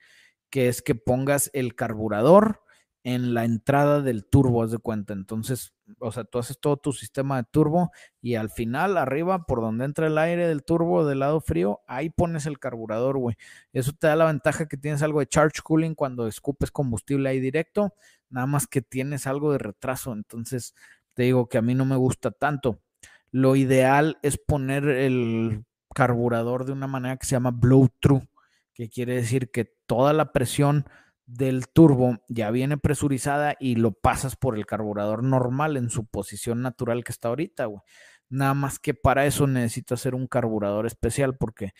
que es que pongas el carburador en la entrada del turbo, haz de cuenta. Entonces, o sea, tú haces todo tu sistema de turbo y al final, arriba, por donde entra el aire del turbo del lado frío, ahí pones el carburador, güey. Eso te da la ventaja que tienes algo de charge cooling cuando escupes combustible ahí directo, nada más que tienes algo de retraso. Entonces, te digo que a mí no me gusta tanto. Lo ideal es poner el carburador de una manera que se llama blow through, que quiere decir que toda la presión del turbo ya viene presurizada y lo pasas por el carburador normal en su posición natural que está ahorita, güey. Nada más que para eso necesitas hacer un carburador especial porque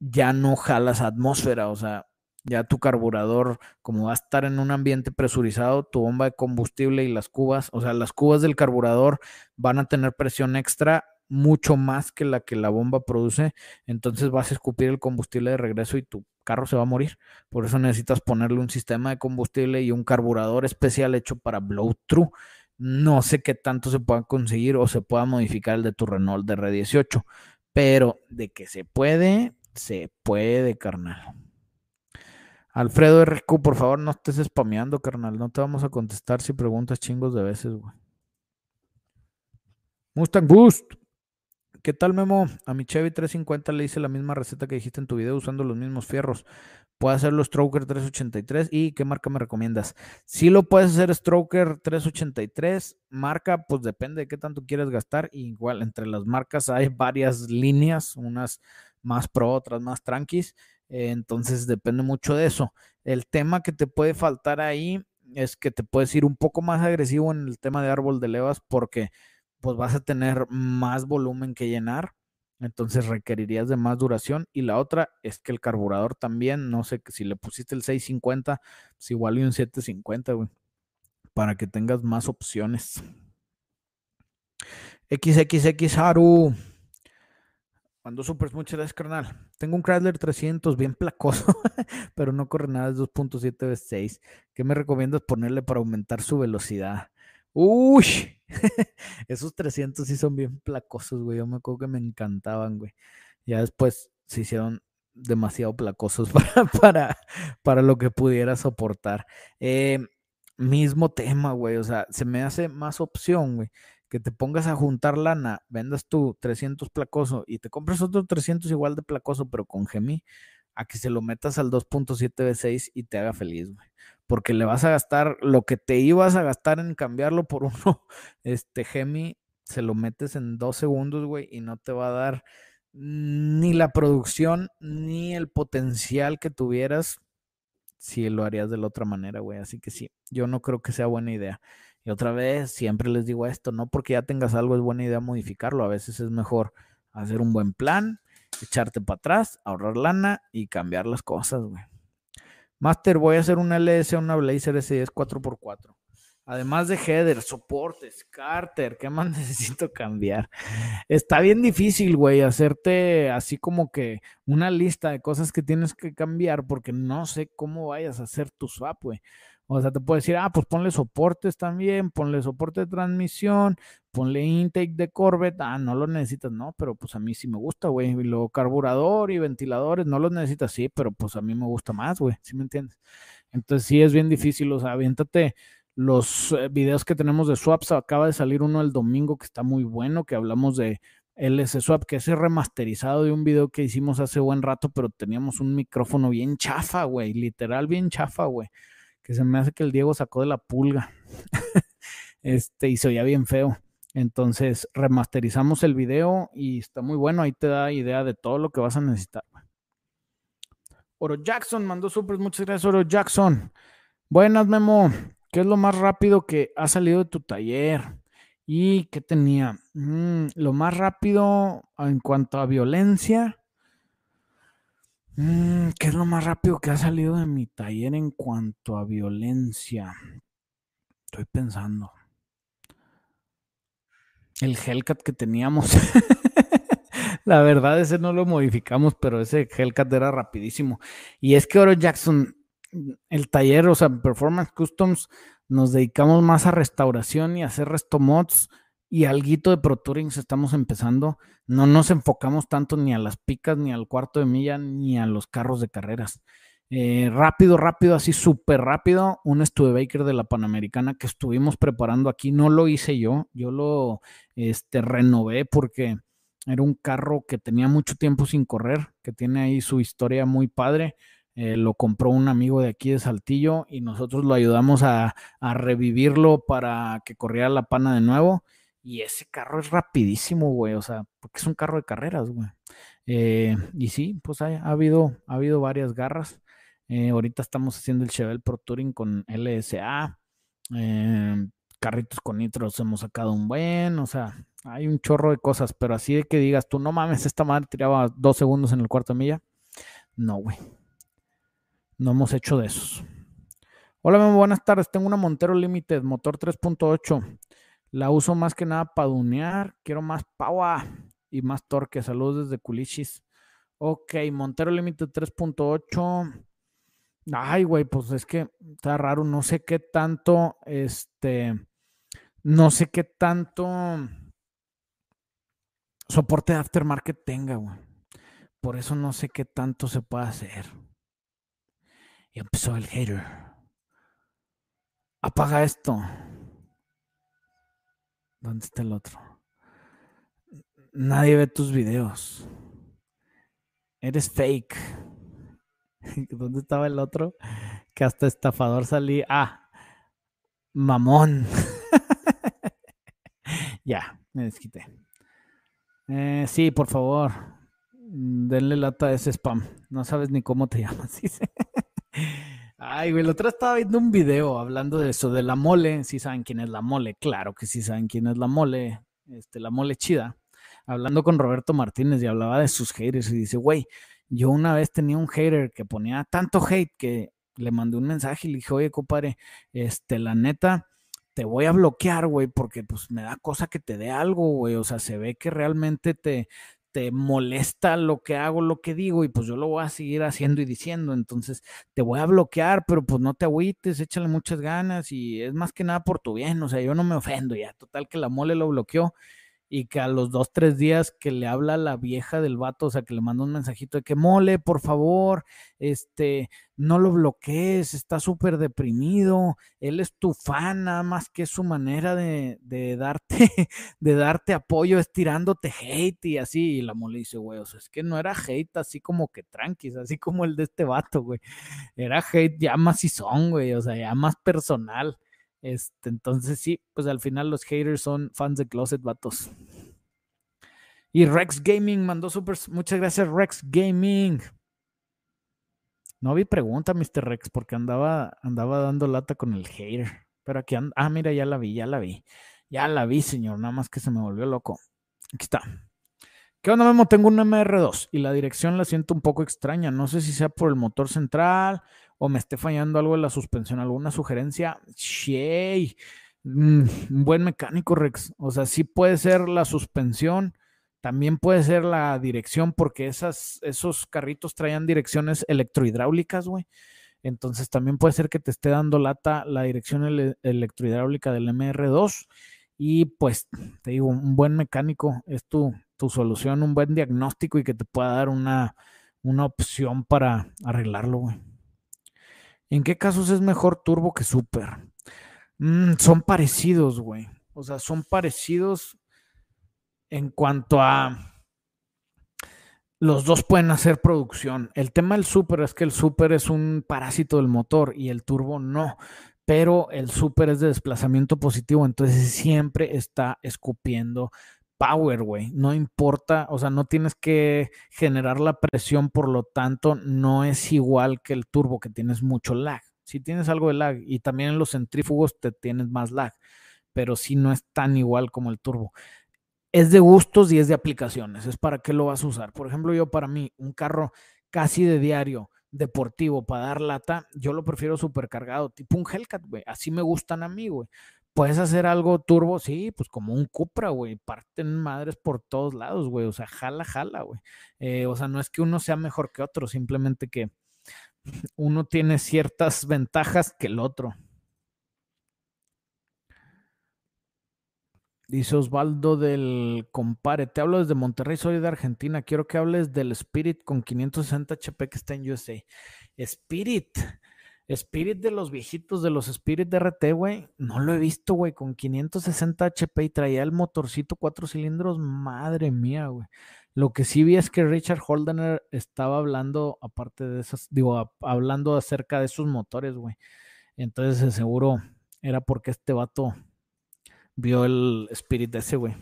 ya no jalas atmósfera, o sea, ya tu carburador, como va a estar en un ambiente presurizado, tu bomba de combustible y las cubas, o sea, las cubas del carburador van a tener presión extra mucho más que la que la bomba produce, entonces vas a escupir el combustible de regreso y tu carro se va a morir. Por eso necesitas ponerle un sistema de combustible y un carburador especial hecho para blow through. No sé qué tanto se pueda conseguir o se pueda modificar el de tu Renault de R18, pero de que se puede, se puede, carnal. Alfredo RQ, por favor, no estés spameando, carnal. No te vamos a contestar si preguntas chingos de veces, güey. Mustang Boost. ¿Qué tal, Memo? A mi Chevy 350 le hice la misma receta que dijiste en tu video usando los mismos fierros. Puedo hacerlo Stroker 383 y ¿qué marca me recomiendas? Si lo puedes hacer Stroker 383, marca, pues depende de qué tanto quieres gastar. igual, entre las marcas hay varias líneas, unas más pro, otras más tranquis. entonces depende mucho de eso. El tema que te puede faltar ahí es que te puedes ir un poco más agresivo en el tema de árbol de levas porque pues vas a tener más volumen que llenar, entonces requerirías de más duración. Y la otra es que el carburador también, no sé, si le pusiste el 650, pues igual y un 750, güey, para que tengas más opciones. XXX Haru. Cuando supers, muchas gracias, carnal. Tengo un Chrysler 300 bien placoso, (laughs) pero no corre nada, es 2.7 V6. ¿Qué me recomiendas ponerle para aumentar su velocidad? Uy, (laughs) esos 300 sí son bien placosos, güey. Yo me acuerdo que me encantaban, güey. Ya después se hicieron demasiado placosos (laughs) para, para, para lo que pudiera soportar. Eh, mismo tema, güey. O sea, se me hace más opción, güey. Que te pongas a juntar lana, vendas tú 300 placoso y te compras otro 300 igual de placoso, pero con Gemi, a que se lo metas al 2.7 V6 y te haga feliz, güey porque le vas a gastar lo que te ibas a gastar en cambiarlo por (laughs) uno, este Gemi, se lo metes en dos segundos, güey, y no te va a dar ni la producción ni el potencial que tuvieras si lo harías de la otra manera, güey. Así que sí, yo no creo que sea buena idea. Y otra vez, siempre les digo esto, no porque ya tengas algo es buena idea modificarlo, a veces es mejor hacer un buen plan, echarte para atrás, ahorrar lana y cambiar las cosas, güey. Master, voy a hacer una LS, una Blazer S10 4x4. Además de header, soportes, Carter, ¿qué más (laughs) necesito cambiar? Está bien difícil, güey, hacerte así como que una lista de cosas que tienes que cambiar porque no sé cómo vayas a hacer tu swap, güey. O sea, te puedo decir, ah, pues ponle soportes también, ponle soporte de transmisión, ponle intake de Corvette, ah, no lo necesitas, no, pero pues a mí sí me gusta, güey. Y luego carburador y ventiladores, no los necesitas, sí, pero pues a mí me gusta más, güey, ¿sí me entiendes? Entonces sí es bien difícil, o sea, aviéntate los eh, videos que tenemos de swaps. Acaba de salir uno el domingo que está muy bueno, que hablamos de LS Swap, que es el remasterizado de un video que hicimos hace buen rato, pero teníamos un micrófono bien chafa, güey, literal bien chafa, güey, que se me hace que el Diego sacó de la pulga. (laughs) este, y se oía bien feo. Entonces, remasterizamos el video y está muy bueno, ahí te da idea de todo lo que vas a necesitar. Oro Jackson mandó super, muchas gracias, Oro Jackson. Buenas, Memo. ¿Qué es lo más rápido que ha salido de tu taller? ¿Y qué tenía? Mm, lo más rápido en cuanto a violencia. Mm, ¿Qué es lo más rápido que ha salido de mi taller en cuanto a violencia? Estoy pensando. El Hellcat que teníamos. (laughs) La verdad, ese no lo modificamos, pero ese Hellcat era rapidísimo. Y es que Oro Jackson el taller, o sea, Performance Customs, nos dedicamos más a restauración y a hacer resto mods y guito de Pro Tourings estamos empezando. No nos enfocamos tanto ni a las picas, ni al cuarto de milla, ni a los carros de carreras. Eh, rápido, rápido, así súper rápido, un Studebaker de la Panamericana que estuvimos preparando aquí, no lo hice yo, yo lo este, renové porque era un carro que tenía mucho tiempo sin correr, que tiene ahí su historia muy padre. Eh, lo compró un amigo de aquí de Saltillo y nosotros lo ayudamos a, revivirlo para que corriera la pana de nuevo. Y ese carro es rapidísimo, güey, o sea, porque es un carro de carreras, güey. Eh, y sí, pues ha, habido, ha habido varias garras. Eh, ahorita estamos haciendo el Chevelle Pro Touring con LSA. carritos con nitros hemos sacado un buen, o sea, hay un chorro de cosas, pero así de que digas tú, no mames, esta madre tiraba dos segundos en el cuarto de milla. No, güey. No hemos hecho de esos. Hola, buenas tardes. Tengo una Montero Limited, motor 3.8. La uso más que nada para dunear. Quiero más power y más torque. Saludos desde Culichis. Ok, Montero Limited 3.8. Ay, güey, pues es que está raro. No sé qué tanto, este, no sé qué tanto soporte de aftermarket tenga, güey. Por eso no sé qué tanto se puede hacer. Y empezó el hater. Apaga esto. ¿Dónde está el otro? Nadie ve tus videos. Eres fake. (laughs) ¿Dónde estaba el otro? Que hasta estafador salí. Ah, mamón. (laughs) ya, me desquité. Eh, sí, por favor. Denle lata a ese spam. No sabes ni cómo te (laughs) llamas. Ay, güey, la otra estaba viendo un video hablando de eso, de la mole. Si saben quién es la mole, claro que sí saben quién es la mole, este, la mole chida. Hablando con Roberto Martínez y hablaba de sus haters y dice, güey, yo una vez tenía un hater que ponía tanto hate que le mandé un mensaje y le dije, oye, compadre, este, la neta, te voy a bloquear, güey, porque pues me da cosa que te dé algo, güey. O sea, se ve que realmente te, te molesta lo que hago, lo que digo, y pues yo lo voy a seguir haciendo y diciendo. Entonces te voy a bloquear, pero pues no te agüites, échale muchas ganas y es más que nada por tu bien. O sea, yo no me ofendo ya. Total que la mole lo bloqueó y que a los dos, tres días que le habla la vieja del vato, o sea, que le manda un mensajito de que mole, por favor, este, no lo bloquees, está súper deprimido, él es tu fan, nada más que su manera de, de, darte, (laughs) de darte apoyo es tirándote hate y así, y la mole dice, güey, o sea, es que no era hate así como que tranquis, así como el de este vato, güey, era hate ya más y son, güey, o sea, ya más personal. Este, entonces sí, pues al final los haters son fans de Closet Vatos. Y Rex Gaming mandó super. Muchas gracias, Rex Gaming. No vi pregunta, Mr. Rex, porque andaba, andaba dando lata con el hater. Pero aquí anda. Ah, mira, ya la vi, ya la vi. Ya la vi, señor. Nada más que se me volvió loco. Aquí está. ¿Qué onda, Memo? Tengo un MR2 y la dirección la siento un poco extraña. No sé si sea por el motor central o me esté fallando algo de la suspensión. ¿Alguna sugerencia? Shey. Mm, un buen mecánico, Rex. O sea, sí puede ser la suspensión, también puede ser la dirección, porque esas, esos carritos traían direcciones electrohidráulicas, güey. Entonces también puede ser que te esté dando lata la dirección electrohidráulica del MR2. Y pues te digo, un buen mecánico es tu, tu solución, un buen diagnóstico y que te pueda dar una, una opción para arreglarlo, güey. ¿En qué casos es mejor turbo que super? Mm, son parecidos, güey. O sea, son parecidos en cuanto a los dos pueden hacer producción. El tema del super es que el super es un parásito del motor y el turbo no. Pero el super es de desplazamiento positivo, entonces siempre está escupiendo power, güey. No importa, o sea, no tienes que generar la presión, por lo tanto, no es igual que el turbo, que tienes mucho lag. Si tienes algo de lag y también en los centrífugos te tienes más lag, pero si no es tan igual como el turbo. Es de gustos y es de aplicaciones, es para qué lo vas a usar. Por ejemplo, yo para mí, un carro casi de diario, deportivo, para dar lata, yo lo prefiero supercargado, tipo un Hellcat, güey. Así me gustan a mí, güey. Puedes hacer algo turbo, sí, pues como un Cupra, güey. Parten madres por todos lados, güey. O sea, jala, jala, güey. Eh, o sea, no es que uno sea mejor que otro, simplemente que uno tiene ciertas ventajas que el otro. Dice Osvaldo del Compare, te hablo desde Monterrey, soy de Argentina. Quiero que hables del Spirit con 560 HP que está en USA. Spirit, Spirit de los viejitos, de los Spirit de RT, güey. No lo he visto, güey, con 560 HP y traía el motorcito cuatro cilindros. Madre mía, güey. Lo que sí vi es que Richard Holdener estaba hablando, aparte de esas, digo, hablando acerca de sus motores, güey. Entonces, seguro era porque este vato vio el Spirit de ese, güey.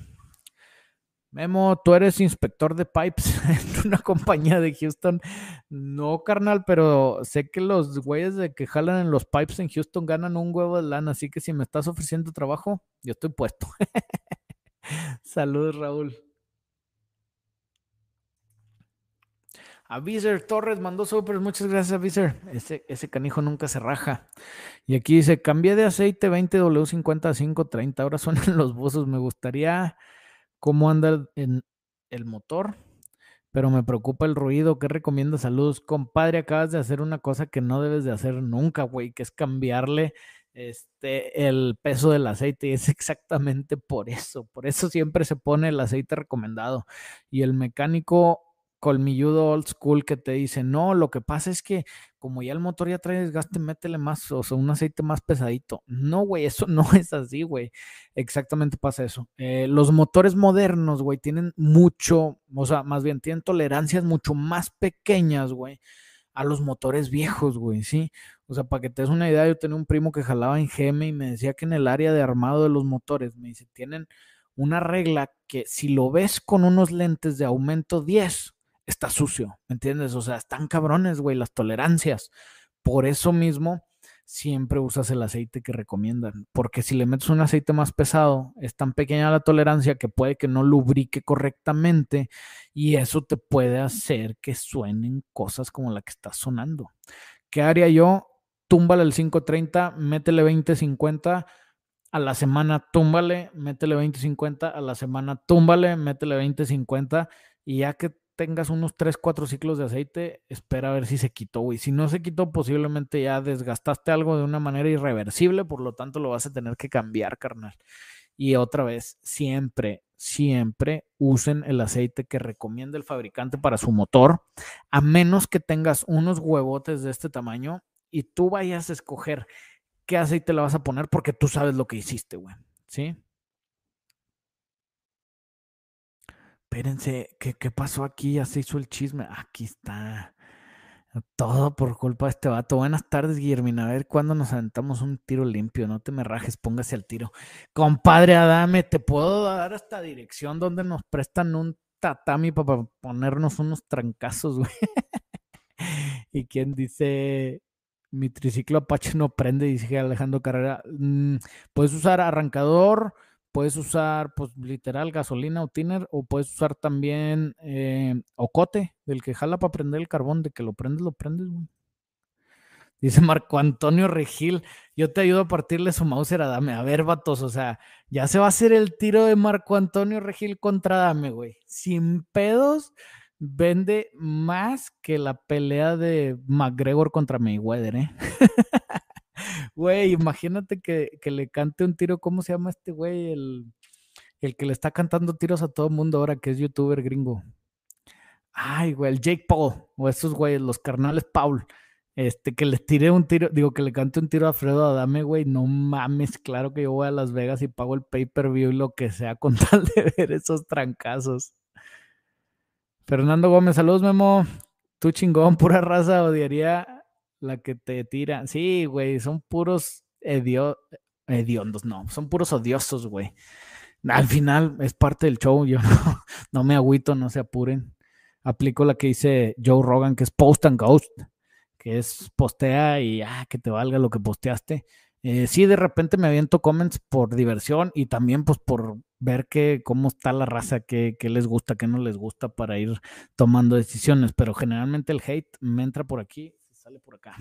Memo, tú eres inspector de pipes (laughs) en una compañía de Houston. No, carnal, pero sé que los güeyes de que jalan en los pipes en Houston ganan un huevo de lana, así que si me estás ofreciendo trabajo, yo estoy puesto. (laughs) Saludos, Raúl. A Torres mandó super, muchas gracias a Viser. Ese, ese canijo nunca se raja. Y aquí dice, cambié de aceite 20W50 a 530, ahora suenan (laughs) los buzos. Me gustaría cómo anda en el motor, pero me preocupa el ruido. ¿Qué recomienda? Saludos. Compadre, acabas de hacer una cosa que no debes de hacer nunca, güey, que es cambiarle este, el peso del aceite. Y es (laughs) exactamente por eso. Por eso siempre se pone el aceite recomendado. Y el mecánico colmilludo old school que te dice, no, lo que pasa es que como ya el motor ya trae desgaste, métele más, o sea, un aceite más pesadito. No, güey, eso (laughs) no es así, güey. Exactamente pasa eso. Eh, los motores modernos, güey, tienen mucho, o sea, más bien tienen tolerancias mucho más pequeñas, güey, a los motores viejos, güey, ¿sí? O sea, para que te des una idea, yo tenía un primo que jalaba en GM y me decía que en el área de armado de los motores, me dice, tienen una regla que si lo ves con unos lentes de aumento 10, está sucio, ¿me entiendes? O sea, están cabrones, güey, las tolerancias. Por eso mismo, siempre usas el aceite que recomiendan, porque si le metes un aceite más pesado, es tan pequeña la tolerancia que puede que no lubrique correctamente y eso te puede hacer que suenen cosas como la que está sonando. ¿Qué haría yo? Túmbale el 530, métele 2050 a la semana, túmbale, métele 2050 a la semana, túmbale, métele 2050 y ya que tengas unos 3, 4 ciclos de aceite, espera a ver si se quitó, güey. Si no se quitó, posiblemente ya desgastaste algo de una manera irreversible, por lo tanto lo vas a tener que cambiar, carnal. Y otra vez, siempre, siempre usen el aceite que recomienda el fabricante para su motor, a menos que tengas unos huevotes de este tamaño y tú vayas a escoger qué aceite le vas a poner porque tú sabes lo que hiciste, güey. ¿Sí? Espérense, ¿qué, ¿qué, pasó aquí? Ya se hizo el chisme. Aquí está. Todo por culpa de este vato. Buenas tardes, Guillermina. A ver cuándo nos aventamos un tiro limpio. No te me rajes, póngase al tiro. Compadre Adame, te puedo dar esta dirección donde nos prestan un tatami para ponernos unos trancazos, güey. (laughs) y quien dice, mi triciclo Apache no prende, dice Alejandro Carrera. Mm, puedes usar arrancador puedes usar, pues literal, gasolina o tiner, o puedes usar también eh, ocote, del que jala para prender el carbón, de que lo prendes, lo prendes, güey. Dice Marco Antonio Regil, yo te ayudo a partirle su Mauser a Dame. A ver, vatos, o sea, ya se va a hacer el tiro de Marco Antonio Regil contra Dame, güey. Sin pedos, vende más que la pelea de McGregor contra Mayweather, ¿eh? (laughs) Güey, imagínate que, le cante un tiro, ¿cómo se llama este güey? El, el que le está cantando tiros a todo el mundo ahora, que es youtuber gringo. Ay, güey, el Jake Paul, o esos güeyes, los carnales Paul. Este, que le tire un tiro, digo, que le cante un tiro a Fredo Adame, güey, no mames, claro que yo voy a Las Vegas y pago el pay-per-view y lo que sea con (laughs) tal de ver esos trancazos. Fernando Gómez, saludos, Memo. Tú chingón, pura raza, odiaría la que te tira. Sí, güey, son puros hediondos, no, son puros odiosos, güey. Al final es parte del show, yo (laughs) no, me agüito, no se apuren. Aplico la que dice Joe Rogan, que es post and ghost que es postea y ah, que te valga lo que posteaste. Eh, sí, de repente me aviento comments por diversión y también pues por ver que, cómo está la raza, qué, les gusta, qué no les gusta para ir tomando decisiones, pero generalmente el hate me entra por aquí por acá.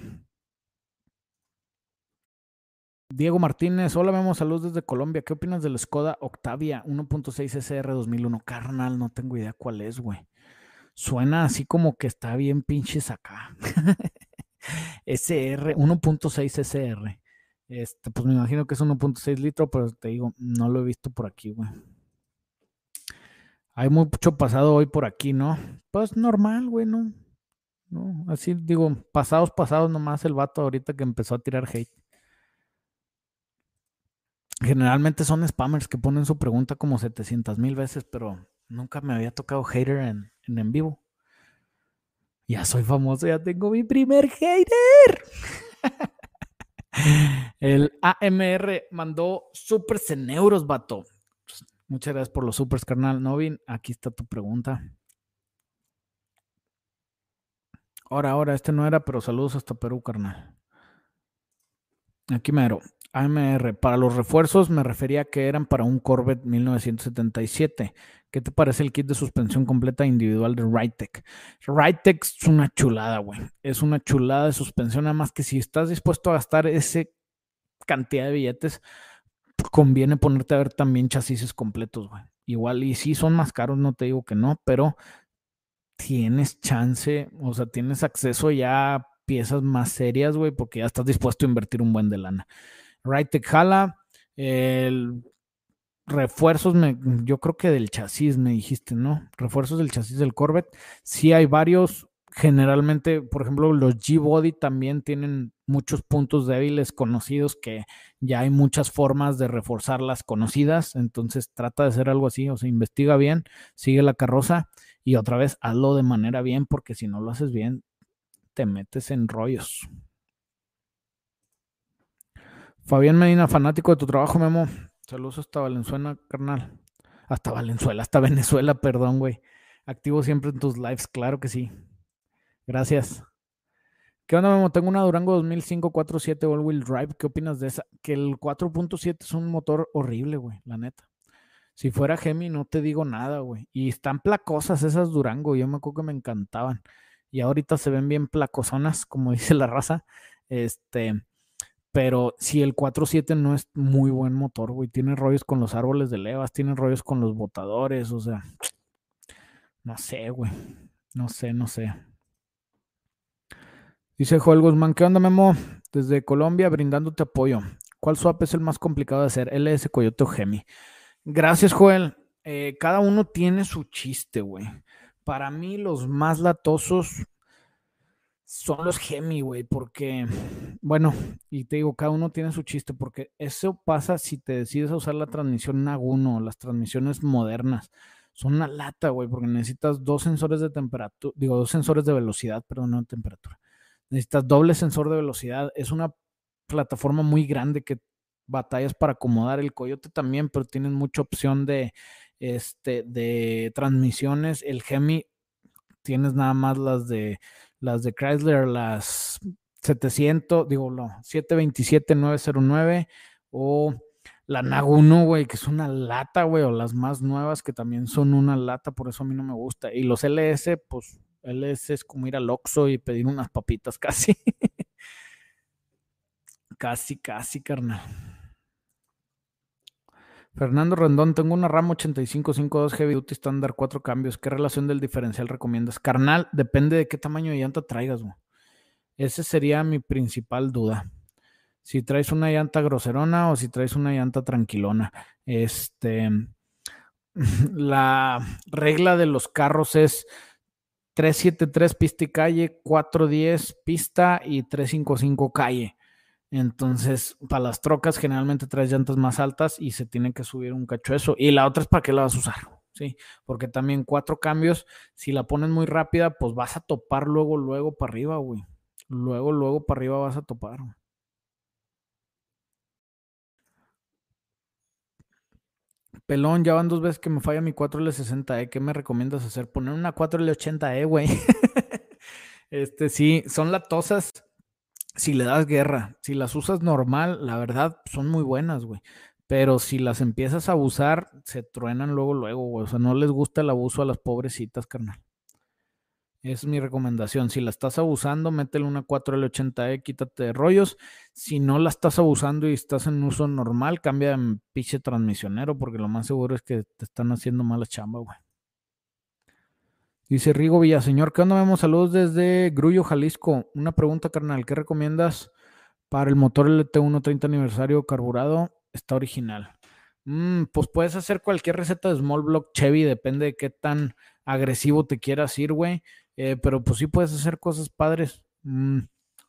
Diego Martínez, hola, vemos saludos desde Colombia. ¿Qué opinas del Skoda Octavia 1.6 SR 2001? Carnal, no tengo idea cuál es, güey. Suena así como que está bien pinches acá. SR, 1.6 SR. Este, pues me imagino que es 1.6 litros, pero te digo, no lo he visto por aquí, güey. Hay mucho pasado hoy por aquí, ¿no? Pues normal, güey, ¿no? No, así digo, pasados, pasados nomás el vato ahorita que empezó a tirar hate. Generalmente son spammers que ponen su pregunta como 700 mil veces, pero nunca me había tocado hater en, en en vivo. Ya soy famoso, ya tengo mi primer hater. (laughs) El AMR mandó supers en euros, vato. Muchas gracias por los supers, carnal. Novin, aquí está tu pregunta. Ahora, ahora, este no era, pero saludos hasta Perú, carnal. Aquí mero. AMR, para los refuerzos me refería que eran para un Corvette 1977. ¿Qué te parece el kit de suspensión completa individual de Ritec? Ritec es una chulada, güey. Es una chulada de suspensión, nada más que si estás dispuesto a gastar esa cantidad de billetes, conviene ponerte a ver también chasis completos, güey. Igual, y si son más caros, no te digo que no, pero tienes chance, o sea, tienes acceso ya a piezas más serias, güey, porque ya estás dispuesto a invertir un buen de lana. Ritec jala, el refuerzos, me, yo creo que del chasis me dijiste, ¿no? Refuerzos del chasis del Corvette. Sí hay varios, generalmente, por ejemplo, los G-Body también tienen muchos puntos débiles conocidos que ya hay muchas formas de reforzar las conocidas, entonces trata de hacer algo así, o sea, investiga bien, sigue la carroza y otra vez hazlo de manera bien, porque si no lo haces bien, te metes en rollos. Fabián Medina, fanático de tu trabajo, Memo. Saludos hasta Valenzuela, carnal. Hasta Valenzuela, hasta Venezuela, perdón, güey. Activo siempre en tus lives, claro que sí. Gracias. ¿Qué onda, Memo? Tengo una Durango 2005 4.7 all-wheel drive. ¿Qué opinas de esa? Que el 4.7 es un motor horrible, güey, la neta. Si fuera Gemi, no te digo nada, güey. Y están placosas esas Durango. Yo me acuerdo que me encantaban. Y ahorita se ven bien placosonas, como (laughs) dice la raza. Este, pero si el 4.7 no es muy buen motor, güey, tiene rollos con los árboles de levas, tiene rollos con los botadores, o sea, no sé, güey, no sé, no sé. Dice Joel Guzmán, ¿qué onda, Memo? Desde Colombia, brindándote apoyo. ¿Cuál swap es el más complicado de hacer? LS Coyote o Gemi. Gracias, Joel. Eh, cada uno tiene su chiste, güey. Para mí, los más latosos son los Gemi, güey, porque, bueno, y te digo, cada uno tiene su chiste, porque eso pasa si te decides a usar la transmisión NAG1, las transmisiones modernas. Son una lata, güey, porque necesitas dos sensores de temperatura, digo, dos sensores de velocidad, perdón, no de temperatura. Necesitas doble sensor de velocidad. Es una plataforma muy grande que batallas para acomodar el coyote también, pero tienes mucha opción de, este, de transmisiones. El Gemi tienes nada más las de las de Chrysler, las 700, digo, no, 727-909 o la Naguno, güey, que es una lata, güey, o las más nuevas que también son una lata, por eso a mí no me gusta. Y los LS, pues LS es como ir al Oxxo y pedir unas papitas (laughs) casi. casi, casi, carnal. Fernando Rendón, tengo una RAM 8552 Heavy Duty Standard, cuatro cambios. ¿Qué relación del diferencial recomiendas? Carnal, depende de qué tamaño de llanta traigas, güey. Esa sería mi principal duda. Si traes una llanta groserona o si traes una llanta tranquilona. Este, (laughs) la regla de los carros es 373 pista y calle, 410 pista y 355 calle. Entonces, para las trocas generalmente traes llantas más altas y se tiene que subir un cacho eso. Y la otra es para qué la vas a usar, ¿sí? Porque también cuatro cambios, si la pones muy rápida, pues vas a topar luego, luego para arriba, güey. Luego, luego para arriba vas a topar. Pelón, ya van dos veces que me falla mi 4L60E. ¿Qué me recomiendas hacer? Poner una 4L80E, güey. (laughs) este, sí, son latosas si le das guerra. Si las usas normal, la verdad, son muy buenas, güey. Pero si las empiezas a abusar, se truenan luego, luego, güey. O sea, no les gusta el abuso a las pobrecitas, carnal. Es mi recomendación. Si la estás abusando, métele una 4L80E, quítate de rollos. Si no la estás abusando y estás en uso normal, cambia de pinche transmisionero, porque lo más seguro es que te están haciendo mala chamba, güey. Dice Rigo Villaseñor, ¿qué onda? Vemos saludos desde Grullo, Jalisco. Una pregunta, carnal, ¿qué recomiendas para el motor LT1 30 aniversario carburado? Está original. Mm, pues puedes hacer cualquier receta de Small Block Chevy, depende de qué tan agresivo te quieras ir, güey. Eh, pero pues sí puedes hacer cosas padres. Mm,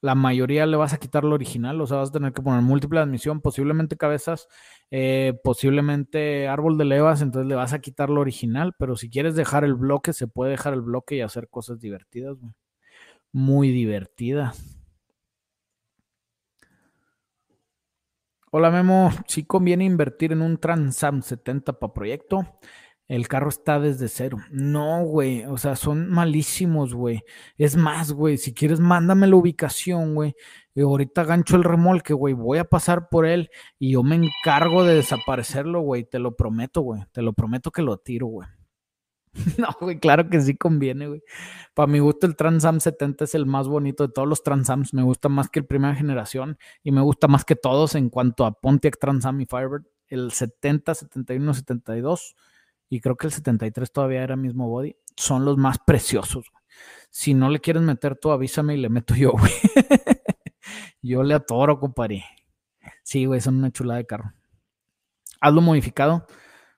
la mayoría le vas a quitar lo original, o sea, vas a tener que poner múltiple admisión, posiblemente cabezas, eh, posiblemente árbol de levas, entonces le vas a quitar lo original, pero si quieres dejar el bloque, se puede dejar el bloque y hacer cosas divertidas, Muy divertidas. Hola Memo, si conviene invertir en un Transam 70 para proyecto el carro está desde cero. No, güey, o sea, son malísimos, güey. Es más, güey, si quieres, mándame la ubicación, güey. Y ahorita gancho el remolque, güey. Voy a pasar por él y yo me encargo de desaparecerlo, güey. Te lo prometo, güey. Te lo prometo que lo tiro, güey. (laughs) No, güey, claro que sí conviene, güey. Para mi gusto, el Transam 70 es el más bonito de todos los Transams. Me gusta más que el primera generación y me gusta más que todos en cuanto a Pontiac Transam y Firebird. El 70, 71, 72 y creo que el 73 todavía era mismo body, son los más preciosos. Si no le quieres meter tú, avísame y le meto yo, (laughs) güey. yo le atoro, compadre. Sí, güey, son una chulada de carro. Hazlo modificado.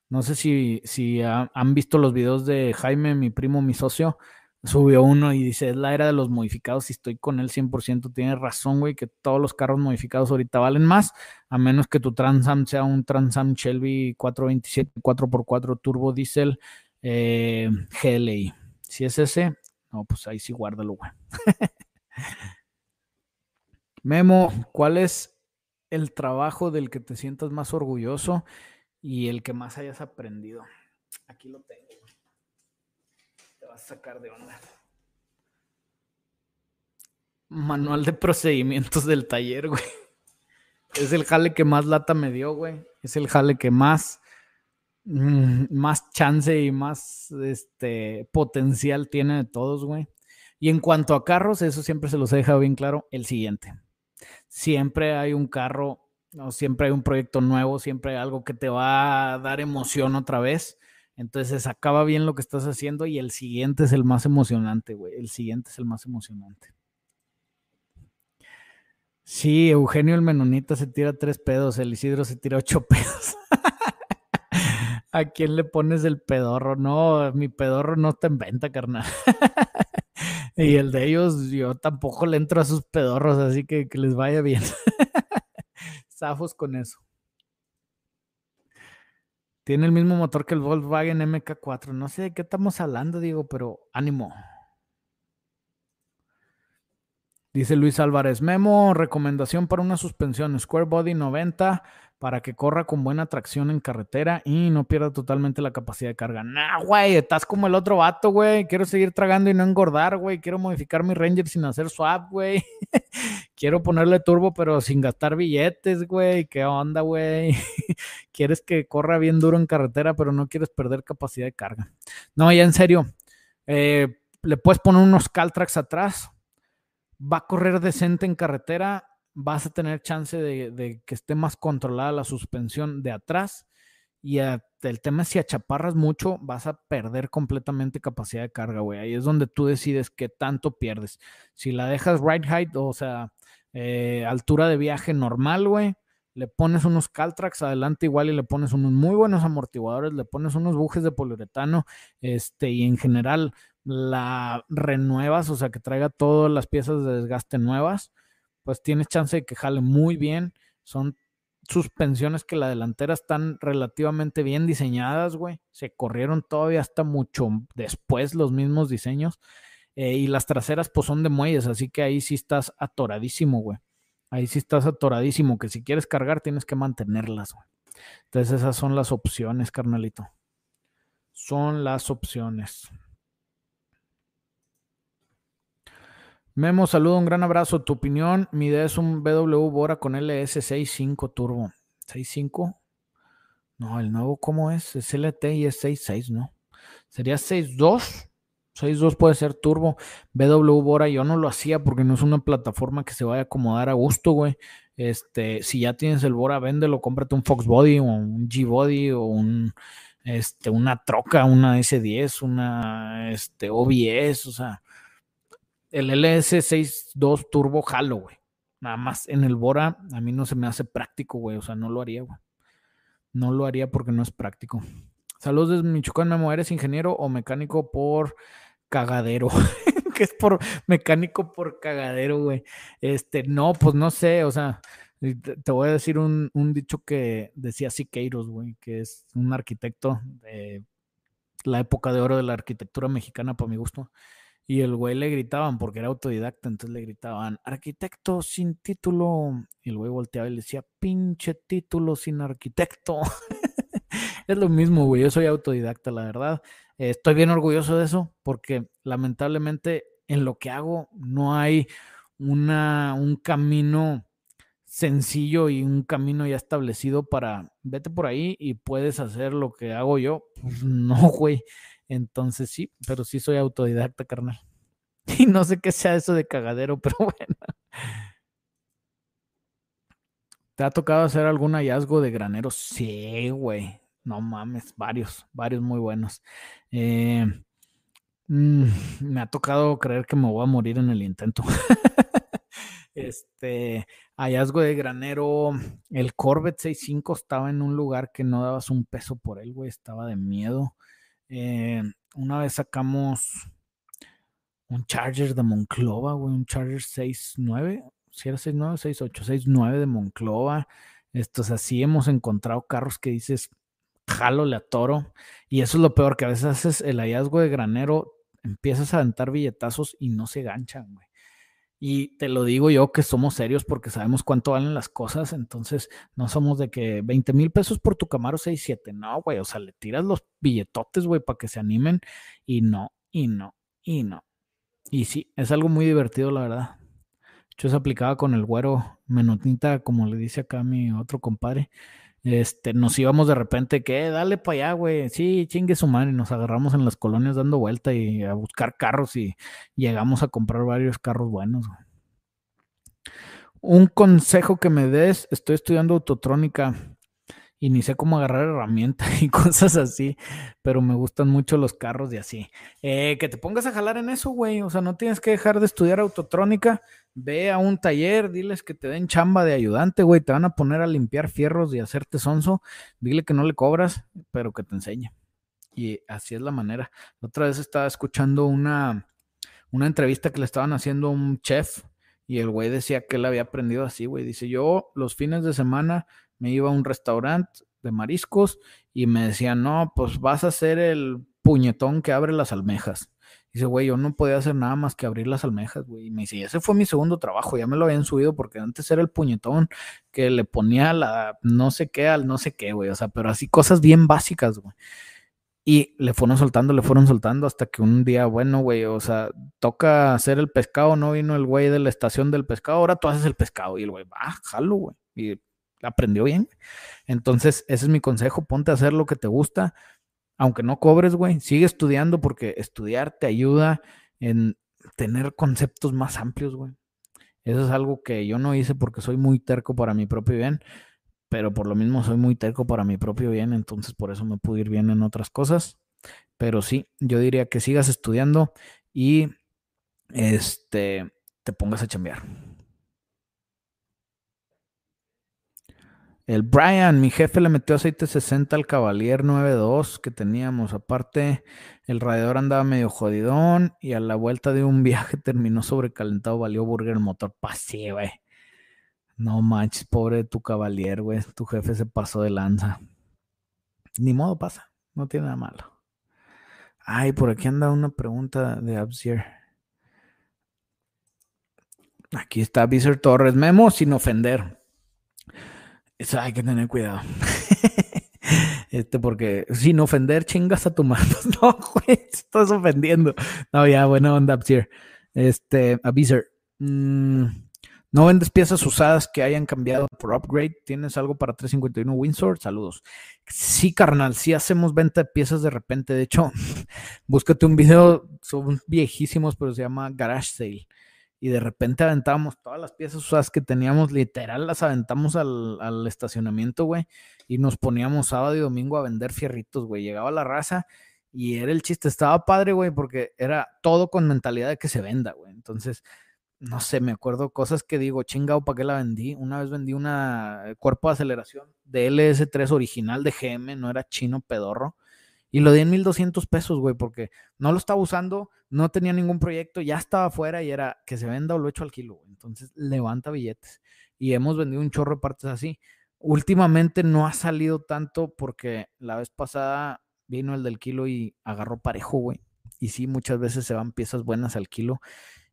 No sé si, si han visto los videos de Jaime, mi primo, mi socio subió uno y dice, es la era de los modificados y estoy con él 100%. Tiene razón, güey, que todos los carros modificados ahorita valen más, a menos que tu Transam sea un Transam Shelby 427 4x4 turbo diesel eh, GLI. Si es ese, no, pues ahí sí guárdalo, güey. (laughs) Memo, ¿cuál es el trabajo del que te sientas más orgulloso y el que más hayas aprendido? Aquí lo tengo sacar de onda. Manual de procedimientos del taller, güey. Es el jale que más lata me dio, güey. Es el jale que más, mm, más chance y más este, potencial tiene de todos, güey. Y en cuanto a carros, eso siempre se los he dejado bien claro, el siguiente. Siempre hay un carro, o siempre hay un proyecto nuevo, siempre hay algo que te va a dar emoción otra vez. Entonces acaba bien lo que estás haciendo y el siguiente es el más emocionante, güey. El siguiente es el más emocionante. Sí, Eugenio el Menonita se tira tres pedos, el Isidro se tira ocho (laughs) pedos. ¿A quién le pones el pedorro? No, mi pedorro no está en venta, carnal. (laughs) y el de ellos, yo tampoco le entro a sus pedorros, así que que les vaya bien. (laughs) Zafos con eso. Tiene el mismo motor que el Volkswagen MK4. No sé de qué estamos hablando, digo, pero ánimo. Dice Luis Álvarez, Memo, recomendación para una suspensión Square Body 90 para que corra con buena tracción en carretera y no pierda totalmente la capacidad de carga. Nah, güey, estás como el otro vato, güey. Quiero seguir tragando y no engordar, güey. Quiero modificar mi Ranger sin hacer swap, güey. (laughs) quiero ponerle turbo, pero sin gastar billetes, güey. ¿Qué onda, güey? (laughs) quieres que corra bien duro en carretera, pero no quieres perder capacidad de carga. No, ya en serio. Eh, le puedes poner unos Caltrax atrás. Va a correr decente en carretera. Vas a tener chance de, que esté más controlada la suspensión de atrás. Y el tema es si achaparras mucho, vas a perder completamente capacidad de carga, güey. Ahí es donde tú decides qué tanto pierdes. Si la dejas right height, o sea, eh, altura de viaje normal, güey, le pones unos Caltrax adelante igual y le pones unos muy buenos amortiguadores, le pones unos bujes de poliuretano, este, y en general la renuevas, o sea, que traiga todas las piezas de desgaste nuevas, pues tienes chance de que jale muy bien. Son suspensiones que la delantera están relativamente bien diseñadas, güey. Se corrieron todavía hasta mucho después los mismos diseños. Eh, y las traseras, pues son de muelles, así que ahí sí estás atoradísimo, güey. Ahí sí estás atoradísimo, que si quieres cargar tienes que mantenerlas, güey. Entonces esas son las opciones, carnalito. Son las opciones. Memo, saludo, un gran abrazo. Tu opinión, mi idea es un BW Bora con LS65 Turbo. ¿65? No, el nuevo, ¿cómo es? Es LT y es 66, ¿no? Sería 62. 6.2 puede ser turbo. BW Bora yo no lo hacía porque no es una plataforma que se vaya a acomodar a gusto, güey. Este, si ya tienes el Bora, véndelo, cómprate un Fox Body o un G Body o un este una troca, una S10, una este OBS, o sea, el LS62 Turbo jalo, güey. Nada más en el Bora a mí no se me hace práctico, güey. O sea, no lo haría, güey. No lo haría porque no es práctico. Saludos desde Michoacán, Memo. ¿Eres ingeniero o mecánico por cagadero? (laughs) que es por mecánico por cagadero, güey. Este, no, pues no sé, o sea, te, voy a decir un, dicho que decía Siqueiros, güey, que es un arquitecto de la época de oro de la arquitectura mexicana, para mi gusto. Y el güey le gritaban, porque era autodidacta, entonces le gritaban, arquitecto sin título. Y el güey volteaba y le decía, pinche título sin arquitecto. (laughs) es lo mismo, güey. Yo soy autodidacta, la verdad. estoy bien orgulloso de eso, porque lamentablemente en lo que hago no hay una, un camino sencillo y un camino ya establecido para vete por ahí y puedes hacer lo que hago yo. Pues no, güey. Entonces sí, pero sí soy autodidacta, carnal. (laughs) Y no sé qué sea eso de cagadero, (laughs) pero bueno. ¿Te ha tocado hacer algún hallazgo de granero? Sí, güey. No mames, varios, varios muy buenos. Eh, mm, me ha tocado creer que me voy a morir en el intento. (laughs) este hallazgo de granero, el Corvette 65 estaba en un lugar que no dabas un peso por él, güey, estaba de miedo. Eh, una vez sacamos un Charger de Monclova, güey, un Charger 6.9, si era 6.9, 6.8, 6.9 de Monclova. Estos así hemos encontrado carros que dices, jalo, le atoro. Y eso es lo peor, que a veces haces el hallazgo de granero, empiezas a aventar billetazos y no se ganchan, güey. Y te lo digo yo que somos serios porque sabemos cuánto valen las cosas, entonces no somos de que 20 mil pesos por tu Camaro 6-7, no, güey, o sea, le tiras los billetotes, güey, para que se animen y no, y no, y no. Y sí, es algo muy divertido, la verdad. Yo se aplicaba con el güero menotita, como le dice acá mi otro compadre este, nos íbamos de repente, que dale para allá, güey, sí, chingue su madre, y nos agarramos en las colonias dando vuelta y a buscar carros y llegamos a comprar varios carros buenos. Un consejo que me des, estoy estudiando autotrónica y ni sé cómo agarrar herramientas (laughs) y cosas así, pero me gustan mucho los carros y así. Eh, que te pongas a jalar en eso, güey, o sea, no tienes que dejar de estudiar autotrónica, ve a un taller, diles que te den chamba de ayudante, güey, te van a poner a limpiar fierros y hacerte sonso, dile que no le cobras, pero que te enseñe. Y así es la manera. otra vez estaba escuchando una, una entrevista que le estaban haciendo a un chef y el güey decía que él había aprendido así, güey. Dice, yo los fines de semana me iba a un restaurante de mariscos y me decían, no, pues vas a ser el puñetón que abre las almejas. Dice, güey, yo no podía hacer nada más que abrir las almejas, güey. Y me dice, ese fue mi segundo trabajo, ya me lo habían subido porque antes era el puñetón que le ponía la no sé qué al no sé qué, güey. O sea, pero así cosas bien básicas, güey. Y le fueron soltando, le fueron soltando hasta que un día, bueno, güey, o sea, toca hacer el pescado, no vino el güey de la estación del pescado, ahora tú haces el pescado. Y el güey, va, jalo, güey. Y aprendió bien. Entonces, ese es mi consejo, ponte a hacer lo que te gusta, aunque no cobres, güey, sigue estudiando porque estudiar te ayuda en tener conceptos más amplios, güey. Eso es algo que yo no hice porque soy muy terco para mi propio bien, pero por lo mismo soy muy terco para mi propio bien, entonces por eso me pude ir bien en otras cosas. Pero sí, yo diría que sigas estudiando y este te pongas a chambear. El Brian, mi jefe le metió aceite 60 al Cavalier 92 que teníamos. Aparte, el radiador andaba medio jodidón y a la vuelta de un (laughs) viaje terminó sobrecalentado, valió burger el motor. Pasé, güey. No manches, pobre tu Cavalier, güey. Tu jefe se pasó de lanza. Ni modo pasa, no tiene nada malo. Ay, por aquí anda una pregunta de Absier. Aquí está Absier Torres. Memo sin ofender. Eso hay que tener cuidado. (laughs) este, porque sin ofender, chingas a tu mano. (laughs) No, güey, estás ofendiendo. No, ya, buena onda, Absir. Este, Aviser. Mm, no vendes piezas usadas que hayan cambiado por upgrade. ¿Tienes algo para 351 Windsor? Saludos. Sí, carnal, sí hacemos venta de piezas de repente. De hecho, (laughs) búscate un video, son viejísimos, pero se llama Garage Sale y de repente aventábamos todas las piezas usadas que teníamos, literal las aventamos al, estacionamiento, güey, y nos poníamos sábado y domingo a vender fierritos, güey. Llegaba la raza y era el chiste, estaba padre, güey, porque era todo con mentalidad de que se venda, güey. Entonces, no sé, me acuerdo cosas que digo, chingado, ¿para qué la vendí? Una vez vendí una eh, cuerpo de aceleración de LS3 original de GM, no era chino pedorro y lo di en 1200 pesos, güey, porque no lo estaba usando, no tenía ningún proyecto, ya estaba afuera y era que se venda o lo echo al kilo, güey. Entonces levanta billetes. Y hemos vendido un chorro de partes así. Últimamente no ha salido tanto porque la vez pasada vino el del kilo y agarró parejo, güey. Y sí, muchas veces se van piezas buenas al kilo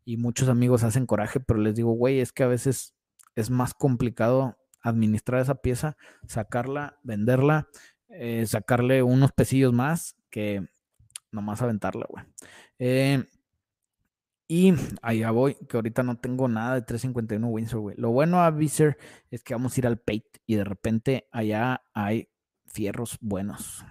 y muchos amigos hacen coraje, pero les digo, güey, es que a veces es más complicado administrar esa pieza, sacarla, venderla eh, sacarle unos pesillos más que nomás aventarla, güey. Eh, y allá voy, que ahorita no tengo nada de 351 Windsor, güey. Lo bueno a Viser es que vamos a ir al Pate y de repente allá hay fierros buenos.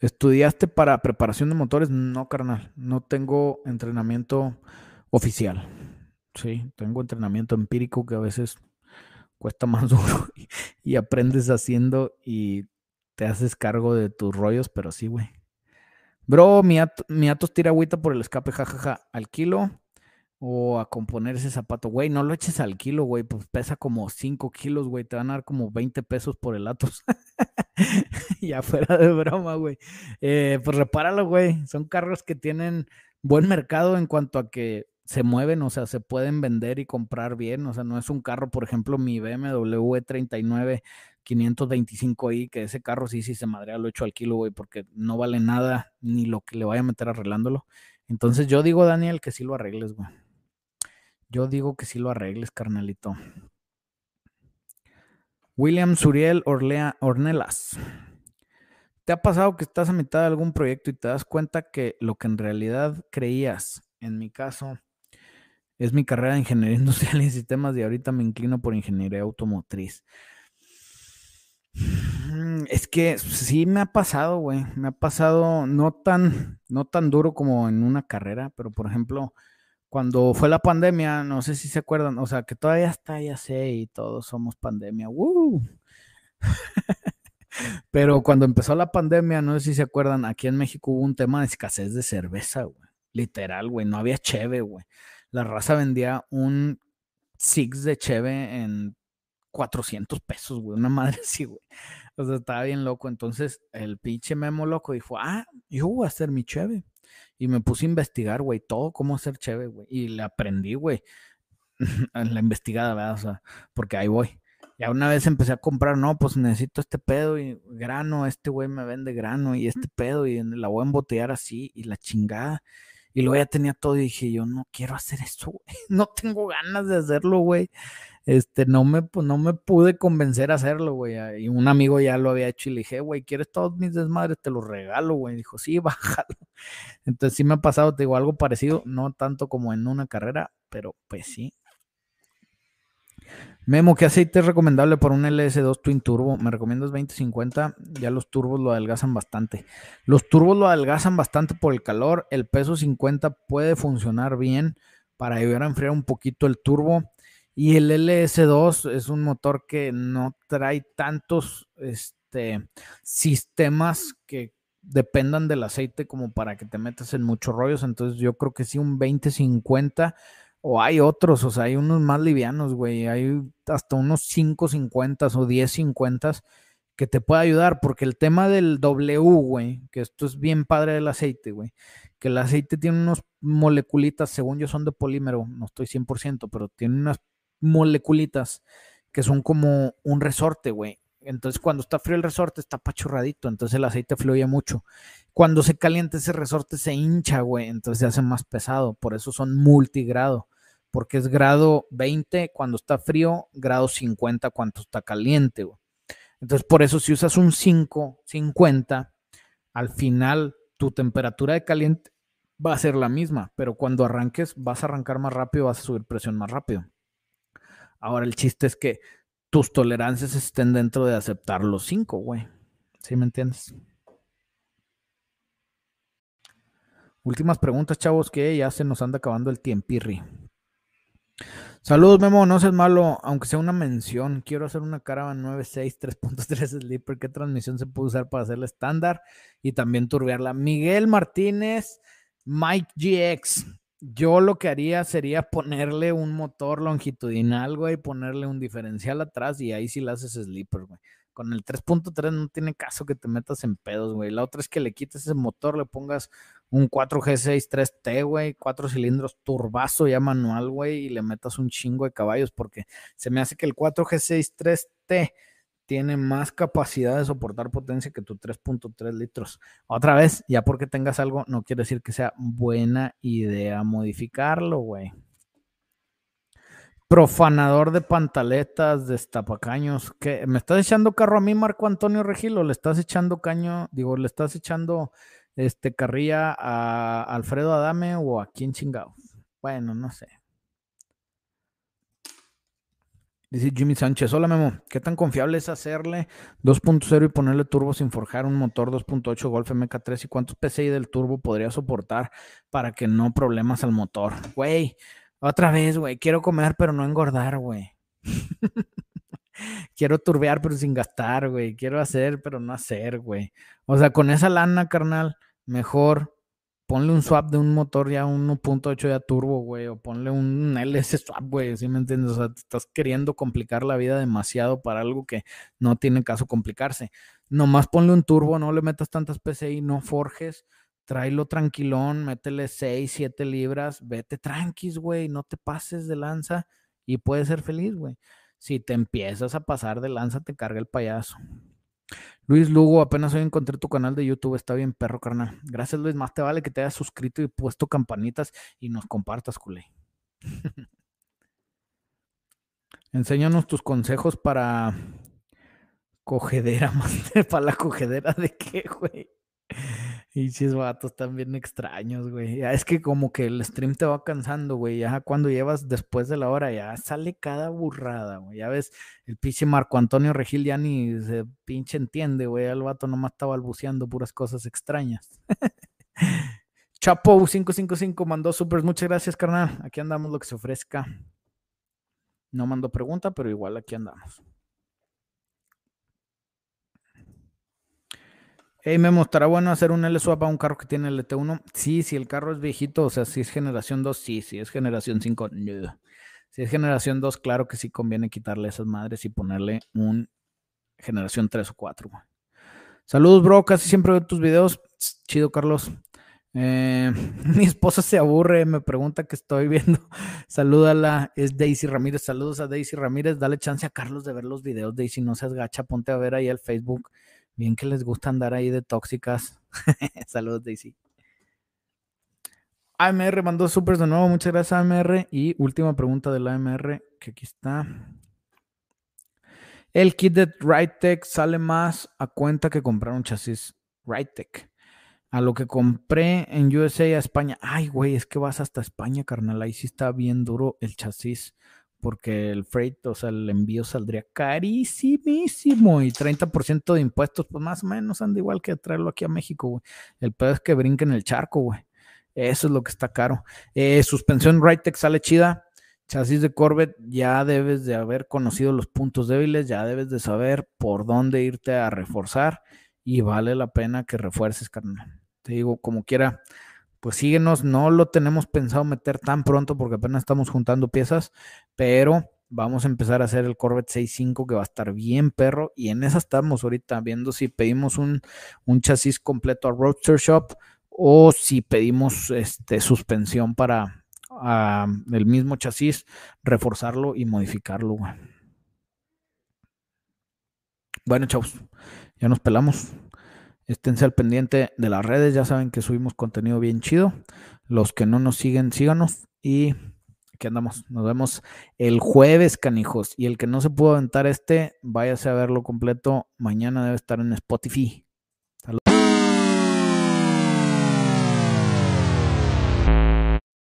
¿Estudiaste para preparación de motores? No, carnal. No tengo entrenamiento oficial. Sí, tengo entrenamiento empírico que a veces cuesta (laughs) más duro y aprendes haciendo y te haces cargo de tus rollos, pero sí, güey. Bro, mi, Atos tira agüita por el escape, jajaja, al kilo o a componer ese zapato. Güey, no lo eches al kilo, güey, pues pesa como 5 kilos, güey, te van a dar como 20 pesos por el Atos. (laughs) ya fuera de broma, güey. Eh, pues repáralo, güey. Son carros que tienen buen mercado en cuanto a que se mueven, o sea, se pueden vender y comprar bien, o sea, no es un carro, por ejemplo, mi BMW 39 525i, que ese carro sí, sí se madrea lo hecho al kilo, güey, porque no vale nada ni lo que le vaya a meter arreglándolo. Entonces yo digo, Daniel, que sí lo arregles, güey. Yo digo que sí lo arregles, carnalito. William Suriel Orlea Ornelas. ¿Te ha pasado que estás a mitad de algún proyecto y te das cuenta que lo que en realidad creías, en mi caso, es mi carrera de ingeniería (laughs) industrial y sistemas y ahorita me inclino por ingeniería automotriz. Mm, es que sí me ha pasado, güey. Me ha pasado no tan, no tan duro como en una carrera, pero por ejemplo, cuando fue la pandemia, no sé si se acuerdan, o sea, que todavía está, ya sé, y todos somos pandemia. (laughs) pero cuando empezó la pandemia, no sé si se acuerdan, aquí en México hubo un tema de escasez de cerveza, güey. Literal, güey. No había cheve, güey la raza vendía un Six de Cheve en 400 pesos, güey, una madre (laughs) así, güey. O sea, estaba bien loco. Entonces, el pinche Memo loco dijo, ah, yo voy a hacer mi Cheve. Y me puse a investigar, güey, todo cómo hacer Cheve, güey. Y le aprendí, güey, (laughs) la investigada, ¿verdad? O sea, porque ahí voy. Ya una vez empecé a comprar, no, pues necesito este pedo y grano, este güey me vende grano y este pedo y la voy a embotellar así y la chingada. Y luego ya tenía todo y dije, yo no quiero hacer eso, güey. (laughs) No tengo ganas de hacerlo, güey. Este, no me, no me pude convencer a hacerlo, güey. Y un amigo ya lo había hecho y le dije, güey, ¿quieres todos mis desmadres? Te los regalo, güey. Dijo, sí, (laughs) bájalo. Entonces sí me ha pasado, te digo, algo parecido, no tanto como en una carrera, pero pues sí, Memo, ¿qué aceite es recomendable para un LS2 Twin Turbo? Me recomiendas 2050, ya los turbos lo adelgazan bastante. Los turbos lo adelgazan bastante por el calor, el peso 50 puede funcionar bien para ayudar a enfriar un poquito el turbo. Y el LS2 es un motor que no trae tantos este, sistemas que dependan del aceite como para que te metas en muchos rollos. Entonces yo creo que sí, un 2050 o hay otros, o sea, hay unos más livianos, güey. Hay hasta unos 550 o 1050 que te puede ayudar, porque el tema del W, güey, que esto es bien padre del aceite, güey, que el aceite tiene unos moleculitas, según yo son de polímero, no estoy 100%, pero tiene unas moleculitas que son como un resorte, güey. Entonces, cuando está frío el resorte, está pachurradito, entonces el aceite fluye mucho. Cuando se calienta ese resorte, se hincha, güey, entonces se hace más pesado. Por eso son multigrado porque es grado 20 cuando está frío, grado 50 cuando está caliente. Entonces, por eso si usas un 5, 50, al final tu temperatura de caliente va a ser la misma, pero cuando arranques vas a arrancar más rápido, vas a subir presión más rápido. Ahora el chiste es que tus tolerancias estén dentro de aceptar los 5, güey. ¿Sí me entiendes? Últimas preguntas, chavos, que ya se nos anda acabando el tiempirri. Saludos, Memo. No seas malo, aunque sea una mención. Quiero hacer una Caravan 96 3.3 Sleeper. ¿Qué transmisión se puede usar para hacerla estándar y también turbearla? Miguel Martínez, Mike GX. Yo lo que haría sería ponerle un motor longitudinal, güey, ponerle un diferencial atrás y ahí sí le haces sleeper, güey. Con el 3.3 no tiene caso que te metas en pedos, güey. La otra es que le quites ese motor, le pongas un 4G63T, güey, cuatro cilindros turbazo ya manual, güey, y le metas un chingo de caballos, porque se me hace que el 4G63T tiene más capacidad de soportar potencia que tu 3.3 litros. Otra vez, ya porque tengas algo, no quiere decir que sea buena idea modificarlo, güey. Profanador de pantaletas, destapacaños. ¿Qué? ¿Me estás echando carro a mí, Marco Antonio Regilo? ¿Le estás echando caño? Digo, ¿le estás echando este, carrilla a Alfredo Adame o a quién chingado. Bueno, no sé. Dice Jimmy Sánchez, hola Memo, ¿qué tan confiable es hacerle 2.0 y ponerle turbo sin forjar un motor 2.8 Golf MK3 y cuántos PCI del turbo podría soportar para que no problemas al motor? Güey, otra vez, güey, quiero comer pero no engordar, güey. (laughs) quiero turbear pero sin gastar, güey. Quiero hacer pero no hacer, güey. O sea, con esa lana, carnal, mejor ponle un swap de un motor ya 1.8 ya turbo, güey, o ponle un LS swap, güey, ¿sí me entiendes? O sea, te estás queriendo complicar la vida demasiado para algo que no tiene caso complicarse. Nomás ponle un turbo, no le metas tantas PCI, no forjes, tráelo tranquilón, métele 6, 7 libras, vete tranquis, güey, no te pases de lanza y puedes ser feliz, güey. Si te empiezas a pasar de lanza, te carga el payaso. Luis Lugo, apenas hoy encontré tu canal de YouTube, está bien perro, carnal. Gracias, Luis. Más te vale que te hayas suscrito y puesto campanitas y nos compartas, culé. (laughs) Enséñanos tus consejos para cogedera, (laughs) para la cogedera de qué, güey. Y si vatos también extraños, güey. Ya es que como que el stream te va cansando, güey. Ya cuando llevas después de la hora, ya sale cada burrada, güey. Ya ves, el pinche Marco Antonio Regil ya ni se pinche entiende, güey. El vato nomás está balbuceando puras cosas extrañas. (laughs) Chapo555 mandó supers. Muchas gracias, carnal. Aquí andamos lo que se ofrezca. No mandó pregunta, pero igual aquí andamos. Hey, me mostrará bueno hacer un L-Swap a un carro que tiene LT1. Sí, si el carro es viejito, o sea, si es generación 2, sí, si es generación 5, no. Si es generación 2, claro que sí conviene quitarle esas madres y ponerle un generación 3 o 4. Saludos, bro. Casi siempre veo tus videos. Chido, Carlos. Eh, (laughs) mi esposa se aburre, me pregunta que estoy viendo. (laughs) Salúdala, es Daisy Ramírez. Saludos a Daisy Ramírez. Dale chance a Carlos de ver los videos. Daisy, no seas gacha, ponte a ver ahí el Facebook. Bien que les gusta andar ahí de tóxicas. (laughs) Saludos, Daisy. AMR mandó supers de nuevo. Muchas gracias, AMR. Y última pregunta del AMR, que aquí está. El kit de Ridetech sale más a cuenta que comprar un chasis Ridetech. A lo que compré en USA a España. Ay, güey, es que vas hasta España, carnal. Ahí sí está bien duro el chasis. Porque el freight, o sea, el envío saldría carísimísimo. Y 30% de impuestos, pues más o menos anda igual que traerlo aquí a México, güey. El peor es que brinquen el charco, güey. Eso es lo que está caro. Eh, suspensión Ridetech sale chida. Chasis de Corvette, ya debes de haber conocido los puntos débiles, ya debes de saber por dónde irte a reforzar y vale la pena que refuerces, carnal. Te digo, como quiera, pues síguenos, no lo tenemos pensado meter tan pronto porque apenas estamos juntando piezas, pero vamos a empezar a hacer el Corvette 6.5 que va a estar bien perro y en esa estamos ahorita viendo si pedimos un, un chasis completo a Roadster Shop o si pedimos este, suspensión para el mismo chasis, reforzarlo y modificarlo. Bueno, chavos, ya nos pelamos. Esténse al pendiente de las redes, ya saben que subimos contenido bien chido. Los que no nos siguen, síganos y aquí andamos. Nos vemos el jueves, canijos. Y el que no se pudo aventar este, váyase a verlo completo. Mañana debe estar en Spotify. Saludos.